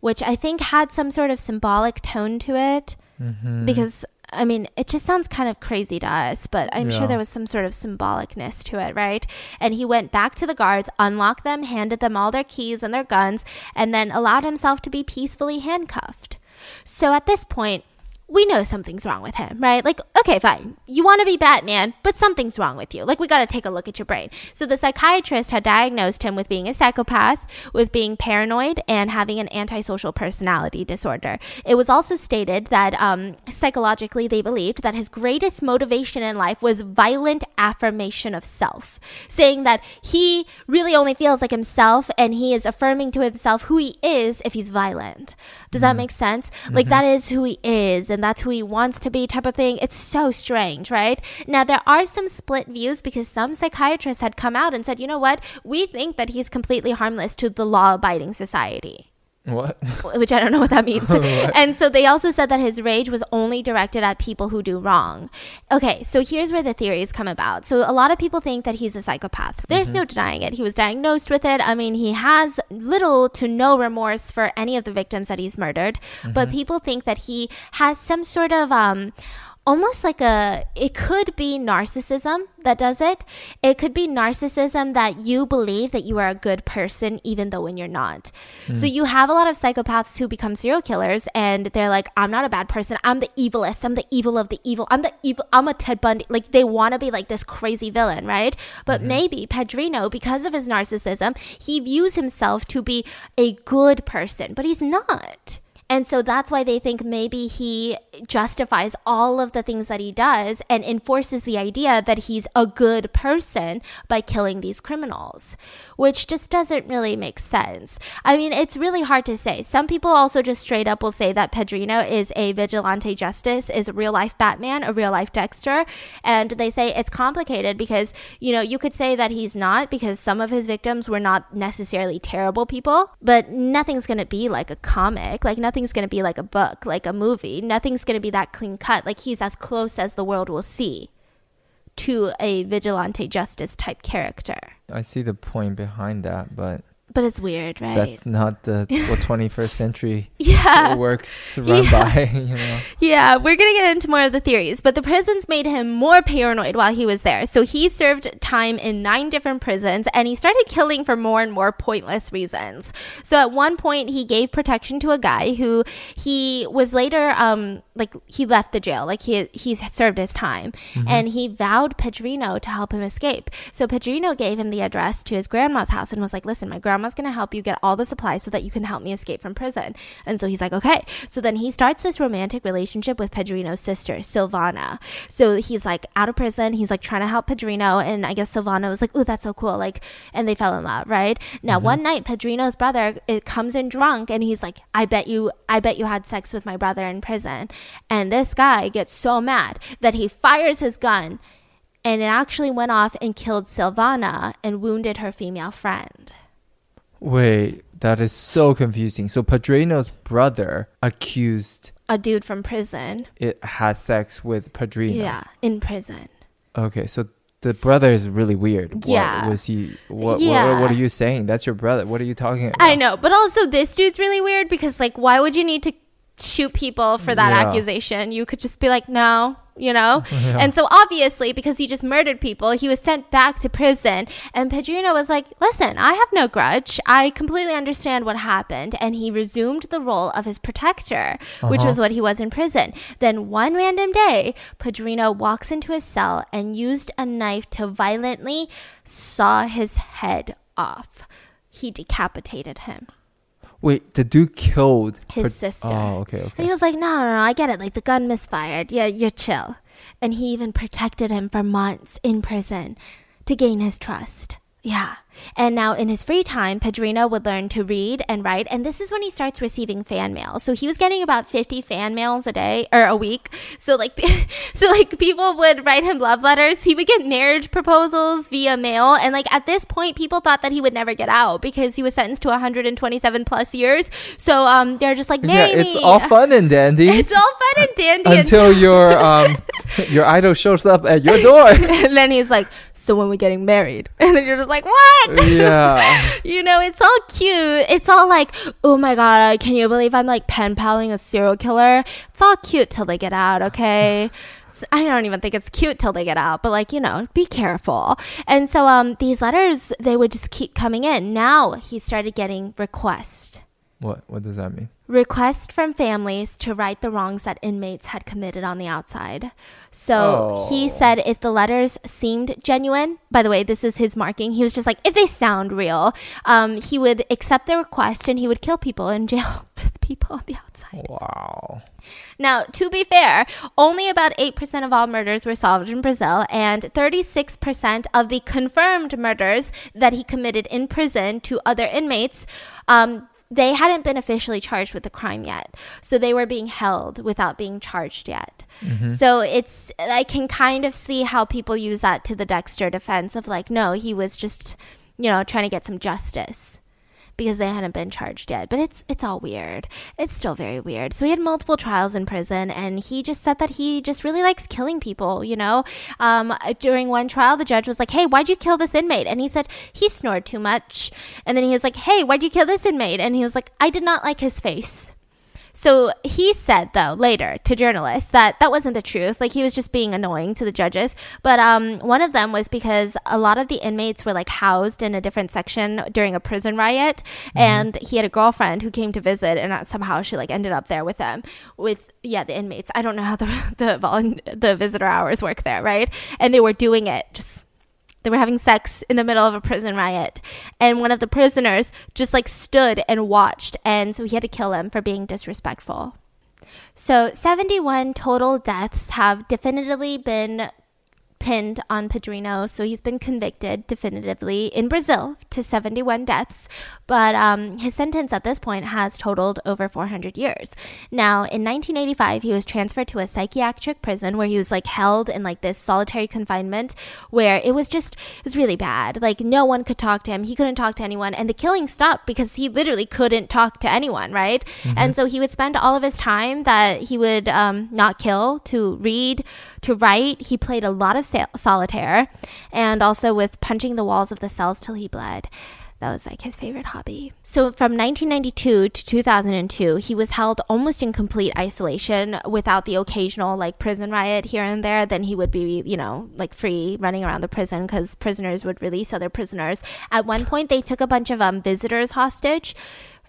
Speaker 2: Which I think had some sort of symbolic tone to it. Mm-hmm. Because I mean, it just sounds kind of crazy to us, but I'm yeah. sure there was some sort of symbolicness to it, right? And he went back to the guards, unlocked them, handed them all their keys and their guns, and then allowed himself to be peacefully handcuffed. So at this point, we know something's wrong with him, right? Like, okay, fine. You want to be Batman, but something's wrong with you. Like, we got to take a look at your brain. So, the psychiatrist had diagnosed him with being a psychopath, with being paranoid, and having an antisocial personality disorder. It was also stated that um, psychologically, they believed that his greatest motivation in life was violent affirmation of self, saying that he really only feels like himself and he is affirming to himself who he is if he's violent. Does mm-hmm. that make sense? Mm-hmm. Like, that is who he is. And that's who he wants to be type of thing. It's so strange, right? Now, there are some split views because some psychiatrists had come out and said, you know what? We think that he's completely harmless to the law abiding society.
Speaker 3: What?
Speaker 2: Which I don't know what that means. and so they also said that his rage was only directed at people who do wrong. Okay, so here's where the theories come about. So a lot of people think that he's a psychopath. There's mm-hmm. no denying it. He was diagnosed with it. I mean, he has little to no remorse for any of the victims that he's murdered, mm-hmm. but people think that he has some sort of um almost like a it could be narcissism that does it. It could be narcissism that you believe that you are a good person even though when you're not. Mm. so you have a lot of psychopaths who become serial killers and they're like i'm not a bad person. I'm the evilest. I'm the evil of the evil. I'm the evil i'm a ted bundy. Like they want to be like this crazy villain right? But mm-hmm. maybe pedrinho because of his narcissism he views himself to be a good person but he's not and so that's why they think maybe he justifies all of the things that he does and enforces the idea that he's a good person by killing these criminals, which just doesn't really make sense. I mean, it's really hard to say. Some people also just straight up will say that Pedrinho is a vigilante justice, is a real life Batman, a real life Dexter. And they say it's complicated because, you know, you could say that he's not because some of his victims were not necessarily terrible people, but nothing's going to be like a comic. Like, nothing nothing's going to be like a book, like a movie. Nothing's going to be that clean cut. Like he's as close as the world will see to a vigilante justice type character.
Speaker 3: I see the point behind that, but
Speaker 2: but it's weird, right?
Speaker 3: That's not the what 21st century
Speaker 2: yeah.
Speaker 3: works run yeah. by, you know.
Speaker 2: Yeah, we're going to get into more of the theories, but the prisons made him more paranoid while he was there. So he served time in nine different prisons and he started killing for more and more pointless reasons. So at one point he gave protection to a guy who he was later um like he left the jail, like he he served his time mm-hmm. and he vowed Pedrinho to help him escape. So Pedrinho gave him the address to his grandma's house and was like, "Listen, my grandma grandma's going to help you get all the supplies so that you can help me escape from prison. And so he's like, okay. So then he starts this romantic relationship with Pedrinho's sister, Silvana. So he's like out of prison. He's like trying to help Pedrinho. And I guess Silvana was like, oh, that's so cool. Like, and they fell in love, right? Now, mm-hmm. one night, Pedrinho's brother it comes in drunk and he's like, I bet you, I bet you had sex with my brother in prison. And this guy gets so mad that he fires his gun and it actually went off and killed Silvana and wounded her female friend.
Speaker 3: Wait, that is so confusing. So Pedrinho's brother accused
Speaker 2: a dude from prison.
Speaker 3: It had sex with Pedrinho.
Speaker 2: Yeah, in prison.
Speaker 3: Okay, so the brother is really weird. Yeah. What was he? What, yeah. What, what, are you saying? That's your brother. What are you talking about?
Speaker 2: I know, but also this dude's really weird because, like, why would you need to shoot people for that yeah. accusation? You could just be like, no, you know? Yeah. And so obviously, because he just murdered people, he was sent back to prison. And Pedrinho was like, listen, I have no grudge. I completely understand what happened. And he resumed the role of his protector, uh-huh. which was what he was in prison. Then one random day, Pedrinho walks into his cell and used a knife to violently saw his head off. He decapitated him.
Speaker 3: Wait, the dude killed
Speaker 2: his sister.
Speaker 3: Oh, okay, okay.
Speaker 2: And he was like, no, no, no, I get it. Like the gun misfired. Yeah, you're chill. And he even protected him for months in prison to gain his trust. Yeah. And now in his free time, Pedrinho would learn to read and write. And this is when he starts receiving fan mail. So he was getting about 50 fan mails a day or a week. So like, so like people would write him love letters. He would get marriage proposals via mail. And like at this point, people thought that he would never get out because he was sentenced to 127 plus years. So um, they're just like, marry
Speaker 3: yeah, it's
Speaker 2: me.
Speaker 3: all fun and dandy.
Speaker 2: It's all fun and dandy
Speaker 3: until your um, your idol shows up at your door.
Speaker 2: and then he's like, so when we're getting married and then you're just like what
Speaker 3: yeah
Speaker 2: you know it's all cute it's all like oh my god can you believe i'm like pen paling a serial killer it's all cute till they get out okay I don't even think it's cute till they get out, but like, you know, be careful. And so um these letters they would just keep coming in. Now he started getting requests.
Speaker 3: What what does that mean?
Speaker 2: Request from families to right the wrongs that inmates had committed on the outside. So oh. he said if the letters seemed genuine, by the way, this is his marking. He was just like, if they sound real, um, he would accept the request and he would kill people in jail for the people on the outside.
Speaker 3: Wow.
Speaker 2: Now, to be fair, only about 8% of all murders were solved in Brazil, and 36% of the confirmed murders that he committed in prison to other inmates um, they hadn't been officially charged with the crime yet. So they were being held without being charged yet. Mm-hmm. So it's, I can kind of see how people use that to the Dexter defense of like, no, he was just, you know, trying to get some justice because they hadn't been charged yet. But it's it's all weird. It's still very weird. So he had multiple trials in prison, and he just said that he just really likes killing people. You know, um, during one trial, the judge was like, "Hey, why'd you kill this inmate?" And he said he snored too much. And then he was like, "Hey, why'd you kill this inmate?" And he was like, "I did not like his face." So he said, though, later to journalists that that wasn't the truth. Like he was just being annoying to the judges. But um, one of them was because a lot of the inmates were like housed in a different section during a prison riot, mm-hmm. and he had a girlfriend who came to visit, and somehow she like ended up there with them with yeah the inmates. I don't know how the the the visitor hours work there, right? And they were doing it just they were having sex in the middle of a prison riot. And one of the prisoners just like stood and watched. And so he had to kill him for being disrespectful. So 71 total deaths have definitively been pinned on Pedrinho, so he's been convicted definitively in Brazil to 71 deaths, but um, his sentence at this point has totaled over 400 years. Now, in 1985, he was transferred to a psychiatric prison where he was like held in like this solitary confinement where it was just, it was really bad. Like, no one could talk to him, he couldn't talk to anyone, and the killing stopped because he literally couldn't talk to anyone, right? Mm-hmm. And so he would spend all of his time that he would um, not kill to read, to write. He played a lot of solitaire and also with punching the walls of the cells till he bled. That was like his favorite hobby. So from 1992 to 2002, he was held almost in complete isolation without the occasional like prison riot here and there. Then he would be, you know, like free running around the prison because prisoners would release other prisoners. At one point, they took a bunch of um, visitors hostage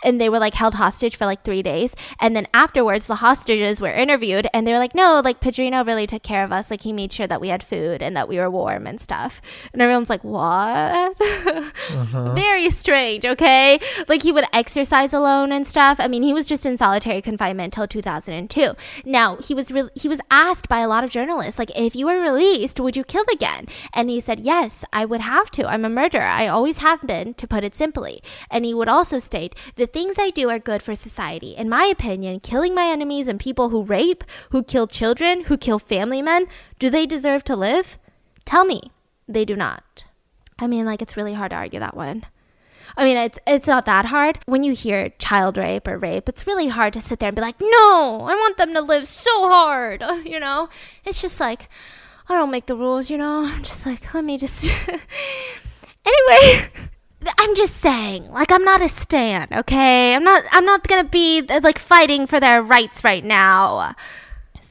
Speaker 2: and they were like held hostage for like three days. And then afterwards, the hostages were interviewed and they were like, no, like Pedrinho really took care of us. Like he made sure that we had food and that we were warm and stuff. And everyone's like, what? Uh-huh. Very strange, okay? Like he would exercise alone and stuff. I mean, he was just in solitary confinement until 2002. Now, he was re- he was asked by a lot of journalists, like, if you were released, would you kill again? And he said, yes, I would have to. I'm a murderer. I always have been, to put it simply. And he would also state, the things I do are good for society. In my opinion, killing my enemies and people who rape, who kill children, who kill family men, do they deserve to live? Tell me. They do not. I mean, like, it's really hard to argue that one. I mean, it's it's not that hard. When you hear child rape or rape, it's really hard to sit there and be like, "No, I want them to live so hard." You know? It's just like I don't make the rules, you know? I'm just like, let me just Anyway, I'm just saying, like I'm not a stan, okay? I'm not I'm not going to be like fighting for their rights right now.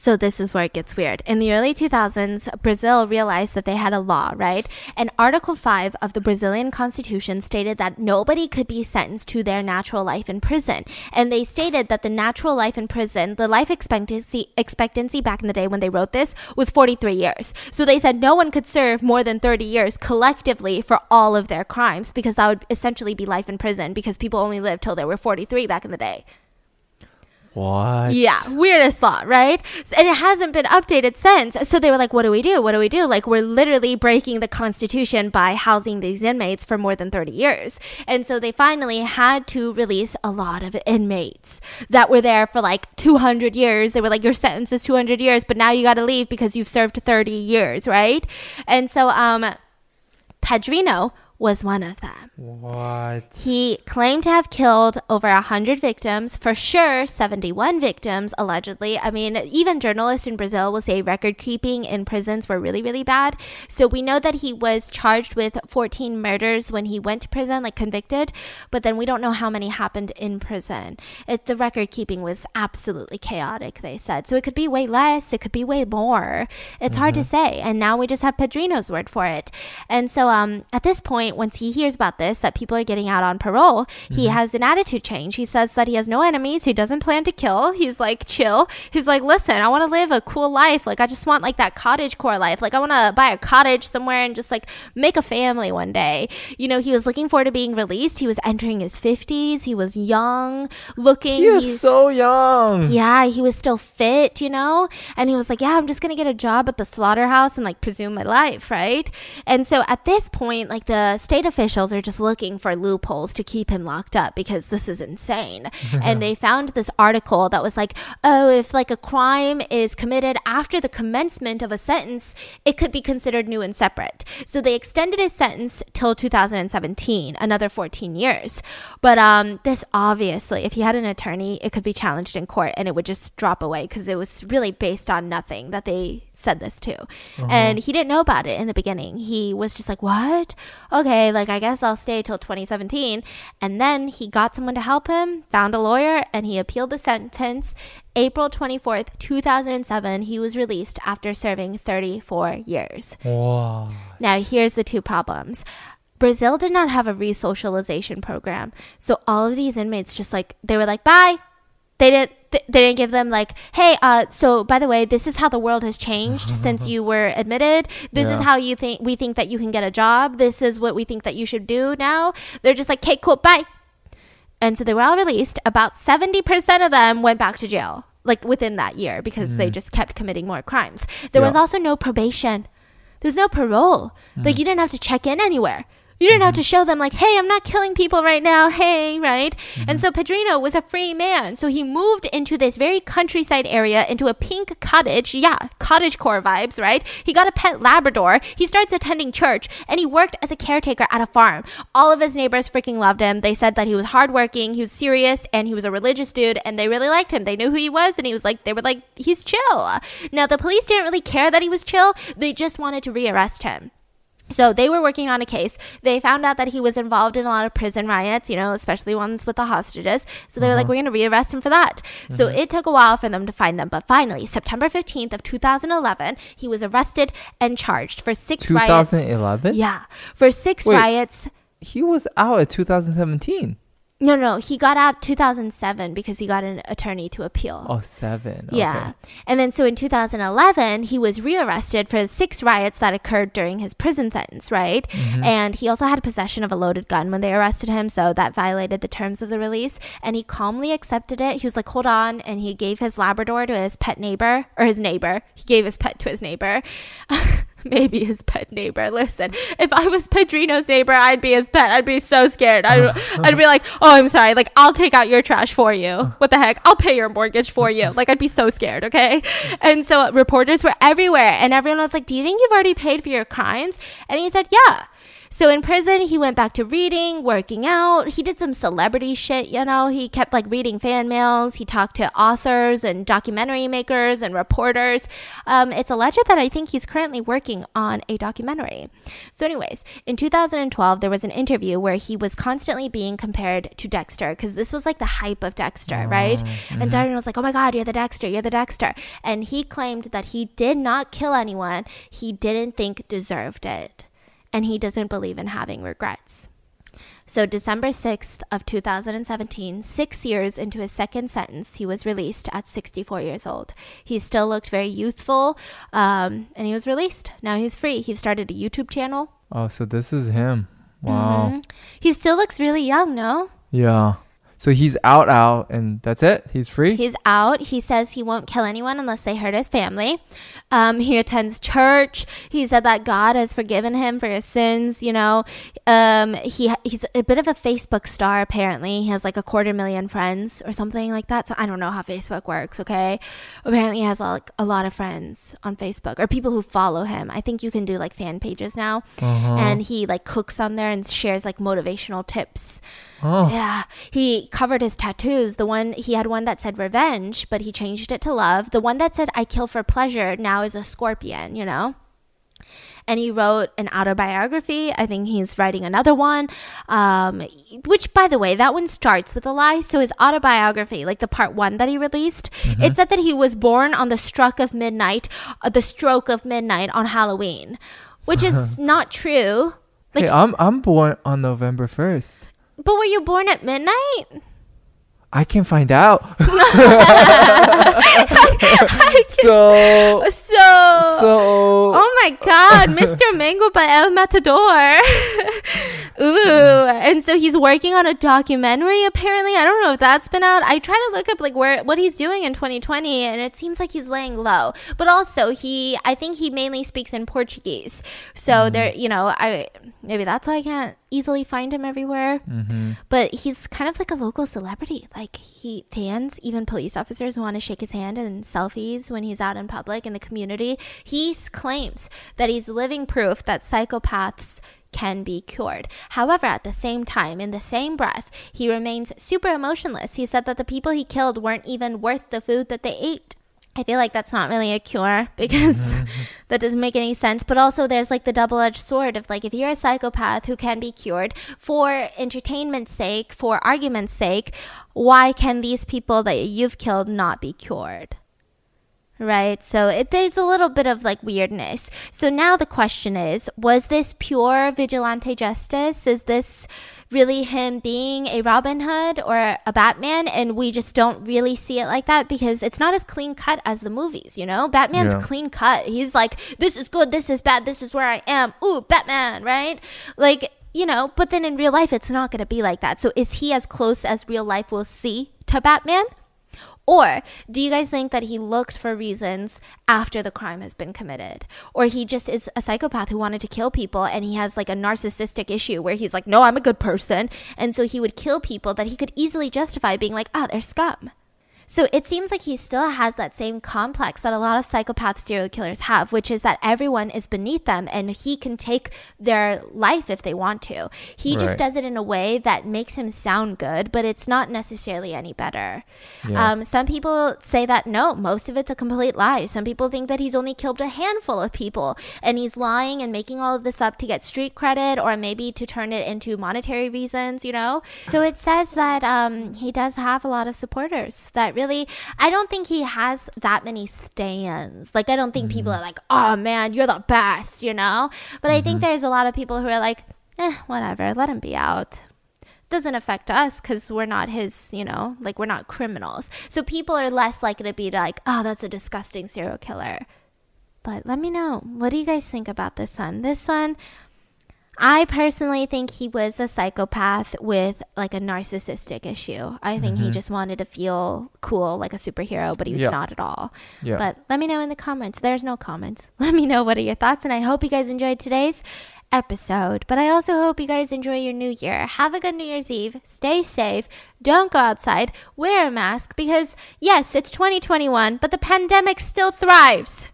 Speaker 2: So this is where it gets weird. In the early 2000s, Brazil realized that they had a law, right? And Article 5 of the Brazilian Constitution stated that nobody could be sentenced to their natural life in prison. And they stated that the natural life in prison, the life expectancy expectancy back in the day when they wrote this was 43 years. So they said no one could serve more than 30 years collectively for all of their crimes because that would essentially be life in prison because people only lived till they were 43 back in the day.
Speaker 3: What?
Speaker 2: Yeah, weirdest thought, right? And it hasn't been updated since. So they were like, what do we do? What do we do? Like, we're literally breaking the Constitution by housing these inmates for more than 30 years. And so they finally had to release a lot of inmates that were there for like 200 years. They were like, your sentence is 200 years, but now you got to leave because you've served 30 years, right? And so, um, Pedrinho was one of them.
Speaker 3: What?
Speaker 2: He claimed to have killed over 100 victims, for sure 71 victims, allegedly. I mean, even journalists in Brazil will say record keeping in prisons were really, really bad. So we know that he was charged with 14 murders when he went to prison, like convicted, but then we don't know how many happened in prison. It, the record keeping was absolutely chaotic, they said. So it could be way less, it could be way more. It's mm-hmm. hard to mm-hmm. say. And now we just have Pedrinho's word for it. And so um, at this point, point, once he hears about this, that people are getting out on parole, mm-hmm. he has an attitude change. He says that he has no enemies. He doesn't plan to kill. He's like chill. He's like, listen, I want to live a cool life. Like, I just want like that cottage core life. Like, I want to buy a cottage somewhere and just like make a family one day. You know, he was looking forward to being released. He was entering his 50s. He was young looking.
Speaker 3: He was so young.
Speaker 2: Yeah, he was still fit, you know? And he was like, yeah, I'm just going to get a job at the slaughterhouse and like presume my life, right? And so at this point, like the state officials are just looking for loopholes to keep him locked up because this is insane. and they found this article that was like, oh, if like a crime is committed after the commencement of a sentence, it could be considered new and separate. So they extended his sentence till 2017, another 14 years. But um, this obviously, if he had an attorney, it could be challenged in court and it would just drop away because it was really based on nothing that they said this to. Uh-huh. And he didn't know about it in the beginning. He was just like, what? Okay, like I guess I'll stay till 2017. And then he got someone to help him, found a lawyer, and he appealed the sentence. April 24th, 2007, he was released after serving 34 years.
Speaker 3: Wow.
Speaker 2: Now, here's the two problems. Brazil did not have a resocialization program. So all of these inmates just like, they were like, bye, they didn't they didn't give them like hey uh so by the way this is how the world has changed since you were admitted. This yeah. is how you think we think that you can get a job. This is what we think that you should do now. They're just like okay cool bye. And so they were all released. About 70% of them went back to jail like within that year because mm. they just kept committing more crimes. There yeah. was also no probation. There's no parole. Mm. like you didn't have to check in anywhere you didn't have to show them like, hey, I'm not killing people right now. Hey, right? Mm-hmm. And so Pedrinho was a free man. So he moved into this very countryside area into a pink cottage. Yeah, cottage core vibes, right? He got a pet Labrador. He starts attending church and he worked as a caretaker at a farm. All of his neighbors freaking loved him. They said that he was hardworking, he was serious, and he was a religious dude, and they really liked him. They knew who he was, and he was like, they were like, he's chill. Now, the police didn't really care that he was chill, they just wanted to rearrest him. So they were working on a case. They found out that he was involved in a lot of prison riots, you know, especially ones with the hostages. So they were like,
Speaker 3: Uh-huh.
Speaker 2: we're going to rearrest him for that. So it took a while for them to find them. But finally, September 15th of 2011, he was arrested and charged for six riots.
Speaker 3: 2011.
Speaker 2: Yeah, for six
Speaker 3: Wait.
Speaker 2: riots.
Speaker 3: He was out at 2017.
Speaker 2: No, no, he got out 2007 because he got an attorney to appeal.
Speaker 3: Oh, seven.
Speaker 2: Yeah. And then so in 2011, he was rearrested for six riots that occurred during his prison sentence, right?
Speaker 3: Mm-hmm.
Speaker 2: And he also had possession of a loaded gun when they arrested him, so that violated the terms of the release. And he calmly accepted it. He was like, hold on. And he gave his Labrador to his pet neighbor, or his neighbor. He gave his pet to his neighbor. Maybe his pet neighbor. Listen, if I was Pedrinho's neighbor, I'd be his pet. I'd be so scared. I'd, I'd be like, oh, I'm sorry. Like, I'll take out your trash for you. What the heck? I'll pay your mortgage for you. Like, I'd be so scared, okay? And so reporters were everywhere, and everyone was like, do you think you've already paid for your crimes? And he said, yeah. So in prison, he went back to reading, working out. He did some celebrity shit, you know. He kept like reading fan mails. He talked to authors and documentary makers and reporters. Um, it's alleged that I think he's currently working on a documentary. So, anyways, in 2012, there was an interview where he was constantly being compared to Dexter because this was like the hype of Dexter, right? And so everyone was like, "Oh my God, you're the Dexter, you're the Dexter," and he claimed that he did not kill anyone he didn't think deserved it and he doesn't believe in having regrets. So, December 6th of 2017, six years into his second sentence, he was released at 64 years old. He still looked very youthful, um, and he was released. Now he's free. He started a YouTube channel.
Speaker 3: Oh, so this is him. Wow.
Speaker 2: Mhm. He still looks really young, no?
Speaker 3: Yeah. So he's out, out, and that's it. He's free.
Speaker 2: He's out. He says he won't kill anyone unless they hurt his family. Um, he attends church. He said that God has forgiven him for his sins. You know, um, he he's a bit of a Facebook star. Apparently, he has like a quarter million friends or something like that. So I don't know how Facebook works. Okay, apparently he has like a lot of friends on Facebook or people who follow him. I think you can do like fan pages now,
Speaker 3: Uh-huh.
Speaker 2: and he like cooks on there and shares like motivational tips.
Speaker 3: oh.
Speaker 2: Yeah, he covered his tattoos. The one he had one that said revenge, but he changed it to love. The one that said I kill for pleasure now is a scorpion, you know? And he wrote an autobiography. I think he's writing another one. Um, which, by the way, that one starts with a lie. So his autobiography, like the part one that he released, it said that he was born on the stroke of midnight, uh, the stroke of midnight on Halloween, which is not true. Like,
Speaker 3: hey, I'm I'm born on November first.
Speaker 2: But were you born at midnight?
Speaker 3: I can find out. so
Speaker 2: So,
Speaker 3: so
Speaker 2: oh my God, Mr. Mango by El Matador. Ooh, and so he's working on a documentary. Apparently, I don't know if that's been out. I try to look up like where what he's doing in 2020, and it seems like he's laying low. But also, he I think he mainly speaks in Portuguese. So there, you know, I maybe that's why I can't easily find him everywhere.
Speaker 3: Mhm.
Speaker 2: But he's kind of like a local celebrity. Like he fans, even police officers want to shake his hand and selfies when he's out in public in the community. He claims that he's living proof that psychopaths can be cured. However, at the same time, in the same breath, he remains super emotionless. He said that the people he killed weren't even worth the food that they ate. I feel like that's not really a cure because that doesn't make any sense. But also, there's like the double edged sword of like, if you're a psychopath who can be cured for entertainment's sake, for argument's sake, why can these people that you've killed not be cured? Right? So it, there's a little bit of like weirdness. So now the question is was this pure vigilante justice? Is this really him being a Robin Hood or a Batman and we just don't really see it like that because it's not as clean cut as the movies, you know? Batman's
Speaker 3: Yeah.
Speaker 2: clean cut. He's like this is good, this is bad, this is where I am. Ooh, Batman, right? Like, you know, but then in real life it's not going to be like that. So is he as close as real life will see to Batman? Or do you guys think that he looked for reasons after the crime has been committed? Or he just is a psychopath who wanted to kill people and he has like a narcissistic issue where he's like, no, I'm a good person. And so he would kill people that he could easily justify being like, ah, they're scum. So it seems like he still has that same complex that a lot of psychopath serial killers have, which is that everyone is beneath them and he can take their life if they want to. He right. just does it in a way that makes him sound good, but it's not necessarily any better. Yeah. Um, some people say that no, most of it's a complete lie. Some people think that he's only killed a handful of people and he's lying and making all of this up to get street credit or maybe to turn it into monetary reasons, you know? So it says that um, he does have a lot of supporters that really really, I don't think he has that many stands. Like, I don't think mm-hmm. people are like, oh man, you're the best, you know? But mm-hmm. I think mm-hmm. there's a lot of people who are like, eh, whatever, let him be out doesn't affect us because we're not his, you know, like we're not criminals. So people are less likely to be like, oh, that's a disgusting serial killer. But let me know. What do you guys think about this one? This one, I personally think he was a psychopath with like a narcissistic issue. I think mm-hmm. he just wanted to feel cool like a superhero, but he was not at all. But let me know in the comments. There's no comments. Let me know what are your thoughts and I hope you guys enjoyed today's episode. But I also hope you guys enjoy your new year. Have a good New Year's Eve. Stay safe. Don't go outside. Wear a mask because yes, it's 2021, but the pandemic still thrives.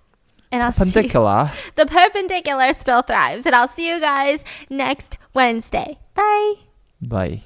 Speaker 3: And I'll perpendicular.
Speaker 2: See, the perpendicular still thrives. And I'll see you guys next Wednesday. Bye.
Speaker 3: Bye.